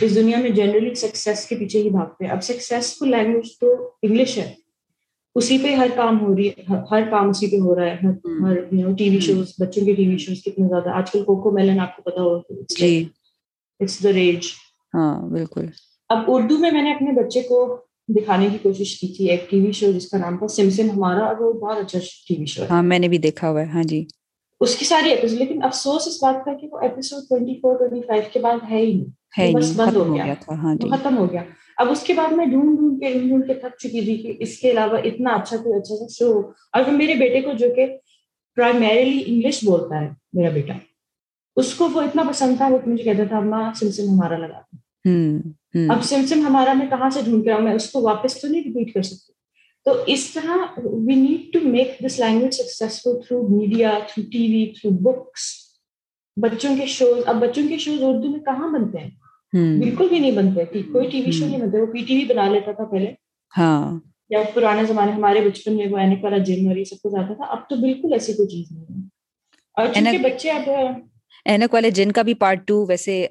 اس دنیا میں جنرلی سکسیس کے پیچھے ہی بھاگتے ہیں۔ اب سکسیسفل لینگویج تو انگلش ہے۔ اسی پہ ہر کام ہو رہی ہے ہر کام اسی پہ ہو رہا ہے۔ ہر ٹی وی شوز بچوں کے ٹی وی شوز کتنے زیادہ۔ آج کل کوکو میلن آپ کو پتا ہو۔ ریج ہاں بالکل۔ اب اردو میں میں نے اپنے بچے کو دکھانے کی کوشش کی تھی ایک ٹی وی شو جس کا نام تھا سم سم ہمارا اور وہ بہت اچھا ٹی وی شو ہاں میں نے بھی دیکھا ہوا ہے۔ ہاں جی۔ اس کی ساری لیکن افسوس اس بات کا کہ وہ episode twenty four twenty five کے بعد ہے ہی نہیں۔ بس بند ہو گیا۔ ہاں جی۔ ختم ہو گیا۔ اب اس کے بعد میں ڈھونڈ ڈھونڈ کے ڈھونڈ کے تھک چکی تھی کہ اس کے علاوہ اتنا اچھا کوئی اچھا سا شو اور میرے بیٹے کو جو کہ پرائمریلی انگلش بولتا ہے میرا بیٹا اس کو وہ اتنا پسند تھا وہ مجھے کہتا تھا ماں سم سم ہمارا لگا اب سم سم ہمارا میں کہاں سے ڈھونڈ کے آؤں؟ میں اس کو واپس تو نہیں ریپیٹ کر سکتی۔ تو اس طرح we need to make this language successful through media through TV through books بچوں کے شوز اب بچوں کے شوز اردو میں کہاں بنتے ہیں؟ بالکل بھی نہیں بنتے۔ کوئی ٹی وی شو نہیں بنتے وہ پی ٹی وی بنا لیتا تھا پہلے۔ ہاں۔ یا پرانے زمانے ہمارے بچپن میں وہ اینک والا جن اور یہ سب کچھ آتا تھا۔ اب تو بالکل ایسی کوئی چیز نہیں ہے۔ اور چونکہ بچے اب
اینک والے جن کا بھی پارٹ ٹو ویسے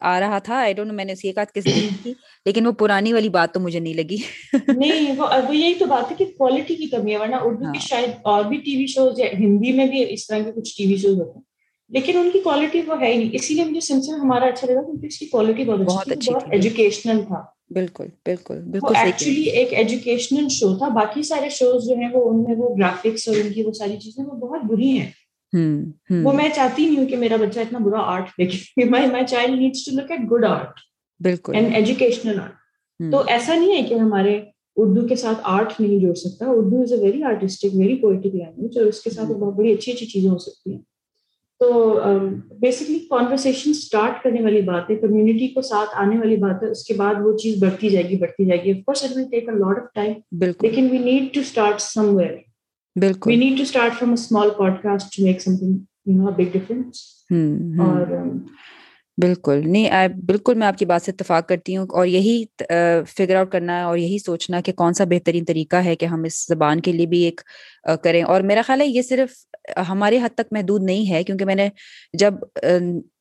آ رہا تھا۔ آئی ڈونٹ میں نے اسی ایک کس دن کی۔ لیکن وہ پرانی والی بات تو مجھے نہیں لگی۔
نہیں وہ یہی تو بات ہے کہ کوالٹی کی کمی ہے۔ ورنہ اردو کی ہاں۔ شاید اور بھی ٹی وی شوز یا ہندی میں بھی اس طرح کے کچھ ٹی وی شوز ہوتے ہیں۔ لیکن ان کی کوالٹی وہ ہے ہی نہیں۔ اسی لیے مجھے سلسلہ ہمارا اچھا لگا کیونکہ اس کی کوالٹی بہت بہت اچھی بہت ایجوکیشنل تھا۔ بالکل بالکل بالکل ایکچولی ایک ایجوکیشنل شو تھا۔ باقی سارے شوز جو ہیں وہ ان میں وہ گرافکس اور ان کی وہ ساری چیزیں وہ بہت بری ہیں۔ وہ میں چاہتی نہیں ہوں کہ میرا بچہ اتنا برا آرٹ دیکھے۔ My child needs to look at good art بالکل۔ اینڈ ایجوکیشنل آرٹ تو ایسا نہیں ہے کہ ہمارے اردو کے ساتھ آرٹ نہیں جوڑ سکتا۔ Urdu is a very artistic very poetic language اور اس کے ساتھ بہت بڑی اچھی اچھی چیزیں ہو سکتی ہیں۔ تو بیسکلی کانورسیشن اسٹارٹ کرنے والی بات ہے کمیونٹی کو ساتھ آنے والی بات ہے اس کے بعد وہ چیز بڑھتی جائے گی بڑھتی جائے گی. Of it will take a lot of time لیکن we need to start somewhere بالکل we need to start from a small podcast to make something you know big اور
بالکل۔ نہیں بالکل میں آپ کی بات سے اتفاق کرتی ہوں اور یہی فگر آؤٹ کرنا ہے اور یہی سوچنا کہ کون سا بہترین طریقہ ہے کہ ہم اس زبان کے لیے بھی ایک کریں۔ اور میرا خیال ہے یہ صرف ہمارے حد تک محدود نہیں ہے کیونکہ میں نے جب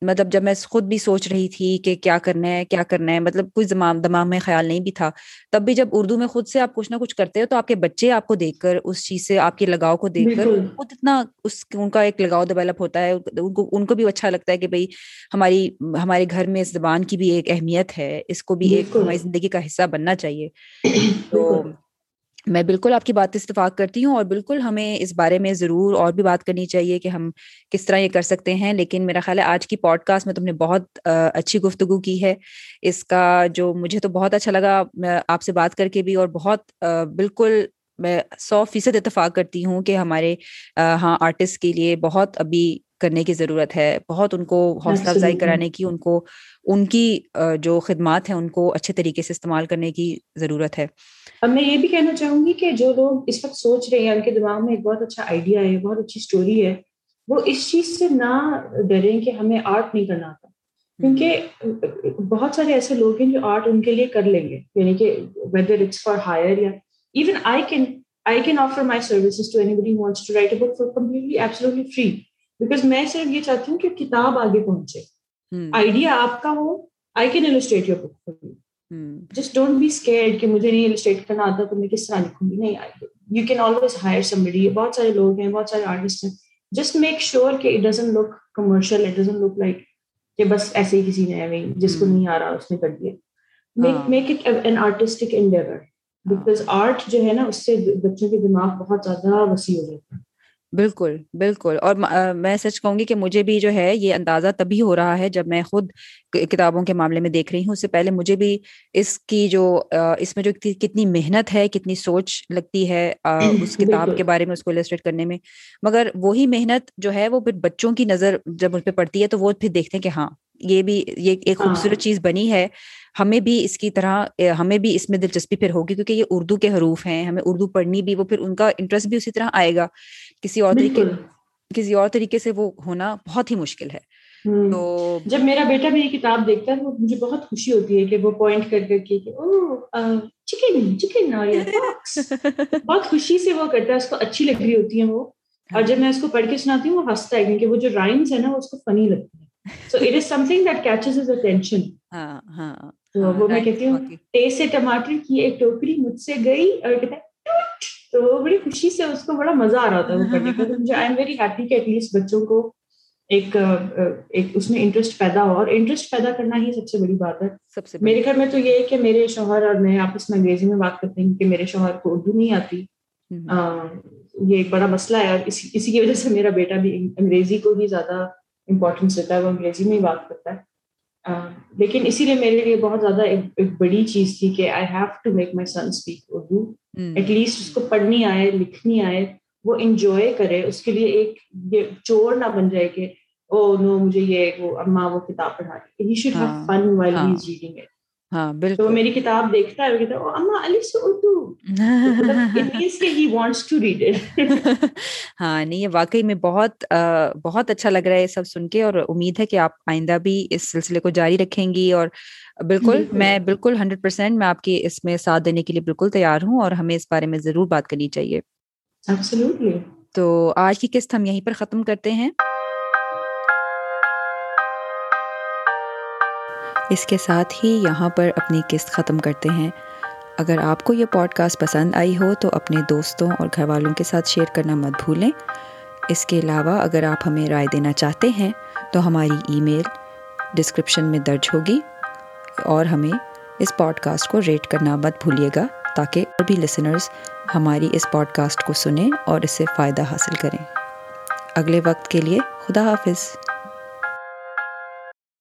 مطلب جب میں خود بھی سوچ رہی تھی کہ کیا کرنا ہے کیا کرنا ہے مطلب کچھ دماغ میں خیال نہیں بھی تھا۔ تب بھی جب اردو میں خود سے آپ کچھ نہ کچھ کرتے ہو تو آپ کے بچے آپ کو دیکھ کر اس چیز سے آپ کے لگاؤ کو دیکھ کر خود اتنا اس ان کا ایک لگاؤ ڈیولپ ہوتا ہے۔ ان کو ان کو بھی اچھا لگتا ہے کہ بھائی ہماری ہمارے گھر میں اس زبان کی بھی ایک اہمیت ہے اس کو بھی ایک ہماری زندگی کا حصہ بننا چاہیے۔ تو میں بالکل آپ کی بات اتفاق کرتی ہوں اور بالکل ہمیں اس بارے میں ضرور اور بھی بات کرنی چاہیے کہ ہم کس طرح یہ کر سکتے ہیں۔ لیکن میرا خیال ہے آج کی پوڈ کاسٹ میں تم نے بہت اچھی گفتگو کی ہے۔ اس کا جو مجھے تو بہت اچھا لگا آپ سے بات کر کے بھی اور بہت بالکل میں سو فیصد اتفاق کرتی ہوں کہ ہمارے ہاں آرٹسٹ کے لیے بہت ابھی کرنے کی ضرورت ہے بہت ان کو حوصلہ افزائی کرانے کی ان کو ان کی جو خدمات ہیں ان کو اچھے طریقے سے استعمال کرنے کی ضرورت ہے۔
اب میں یہ بھی کہنا چاہوں گی کہ جو لوگ اس وقت سوچ رہے ہیں ان کے دماغ میں ایک بہت اچھا آئیڈیا ہے بہت اچھی اسٹوری ہے وہ اس چیز سے نہ ڈریں کہ ہمیں آرٹ نہیں کرنا آتا۔ کیونکہ بہت سارے ایسے لوگ ہیں جو آرٹ ان کے لیے کر لیں گے یعنی کہ ویدر اٹس فار ہائر یا even I can I can offer my services to anybody wants to write a book for completely absolutely free because میں صرف یہ چاہتی ہوں کہ کتاب آگے پہنچے۔ آئیڈیا آپ کا ہو I can illustrate your book just don't be scared کہ مجھے نہیں السٹریٹ کرنا آتا تو میں کس طرح لکھوں گی؟ نہیں you can always hire somebody بہت سارے لوگ ہیں بہت سارے آرٹسٹ ہیں۔ جسٹ میک شیور کہ it doesn't look commercial it doesn't look like کہ بس ایسے ہی کسی نے جس کو نہیں آ رہا اس نے کر دیا۔ Make it an artistic endeavour because art جو ہے نا اس سے بچوں کے دماغ بہت زیادہ وسیع ہو جاتا ہے۔
بالکل بالکل اور میں سچ کہوں گی کہ مجھے بھی جو ہے یہ اندازہ تبھی ہو رہا ہے جب میں خود کتابوں کے معاملے میں دیکھ رہی ہوں۔ اس سے پہلے مجھے بھی اس کی جو اس میں جو کتنی محنت ہے کتنی سوچ لگتی ہے اس کتاب کے بارے میں اس کو السٹریٹ کرنے میں۔ مگر وہی محنت جو ہے وہ پھر بچوں کی نظر جب اس پہ پڑتی ہے تو وہ پھر دیکھتے ہیں کہ ہاں یہ بھی یہ ایک خوبصورت ہاں۔ چیز بنی ہے۔ ہمیں بھی اس کی طرح ہمیں بھی اس میں دلچسپی پھر ہوگی کیونکہ یہ اردو کے حروف ہیں۔ ہمیں اردو پڑھنی بھی وہ پھر ان کا انٹرسٹ بھی اسی طرح آئے گا۔ کسی اور طریقے کسی اور طریقے سے وہ ہونا بہت ہی مشکل ہے۔
تو جب میرا بیٹا میری کتاب دیکھتا ہے مجھے بہت خوشی ہوتی ہے کہ وہ پوائنٹ کر کر کے چکن چکن بہت خوشی سے وہ کرتا ہے اس کو اچھی لگ رہی ہوتی ہے وہ۔ اور جب میں اس کو پڑھ کے سناتی ہوں وہ ہنستا ہے کیونکہ وہ جو رائمس ہے نا وہ اس کو فنی لگتی ہے so it is something that catches is attention تو وہ میں کہتی ہوں ٹیسٹ ٹماٹر کی ایک ٹوکری مجھ سے گئی اور کہتا ہے تو وہ بڑی خوشی سے اس کو بڑا مزہ آ رہا تھا وہ پڑھنے کا تو مجھے آئی ایم ویری ہیپی کہ ایٹ لیسٹ بچوں کو ایک ایک اس میں انٹرسٹ پیدا ہو اور انٹرسٹ پیدا کرنا ہی سب سے بڑی بات ہے سب سے میرے گھر میں تو یہ ہے کہ میرے شوہر اور میں آپس میں انگریزی میں بات کرتے ہیں کہ میرے شوہر کو اردو نہیں آتی یہ ایک بڑا مسئلہ ہے اور اسی کی وجہ سے میرا بیٹا بھی انگریزی کو ہی زیادہ امپورٹینس دیتا ہے وہ انگریزی میں ہی بات کرتا ہے۔ لیکن اسی لیے میرے لیے بہت زیادہ ایک بڑی چیز تھی کہ I have to make my son speak Urdu at least اس کو پڑھنی آئے لکھنی آئے وہ انجوائے کرے۔ اس کے لیے ایک یہ چور نہ بن جائے کہ او نو مجھے یہ وہ اما وہ کتاب پڑھا رہی he should have fun while he is reading it ہاں بالکل۔ تو میری کتاب دیکھتا ہے وہ کہتا ہے اما علی سے اردو
ہاں نہیں یہ واقعی میں بہت بہت اچھا لگ رہا ہے یہ سب سن کے اور امید ہے کہ آپ آئندہ بھی اس سلسلے کو جاری رکھیں گی اور بالکل میں بالکل ہنڈریڈ پرسینٹ میں آپ کی اس میں ساتھ دینے کے لیے بالکل تیار ہوں اور ہمیں اس بارے میں ضرور بات کرنی چاہیے۔ تو آج کی قسط ہم یہیں پر ختم کرتے ہیں۔ اس کے ساتھ ہی یہاں پر اپنی قسط ختم کرتے ہیں۔ اگر آپ کو یہ پوڈ کاسٹ پسند آئی ہو تو اپنے دوستوں اور گھر والوں کے ساتھ شیئر کرنا مت بھولیں۔ اس کے علاوہ اگر آپ ہمیں رائے دینا چاہتے ہیں تو ہماری ای میل ڈسکرپشن میں درج ہوگی اور ہمیں اس پوڈ کاسٹ کو ریٹ کرنا مت بھولیے گا تاکہ اور بھی لسنرز ہماری اس پوڈ کاسٹ کو سنیں اور اس سے فائدہ حاصل کریں۔ اگلے وقت کے لیے خدا حافظ۔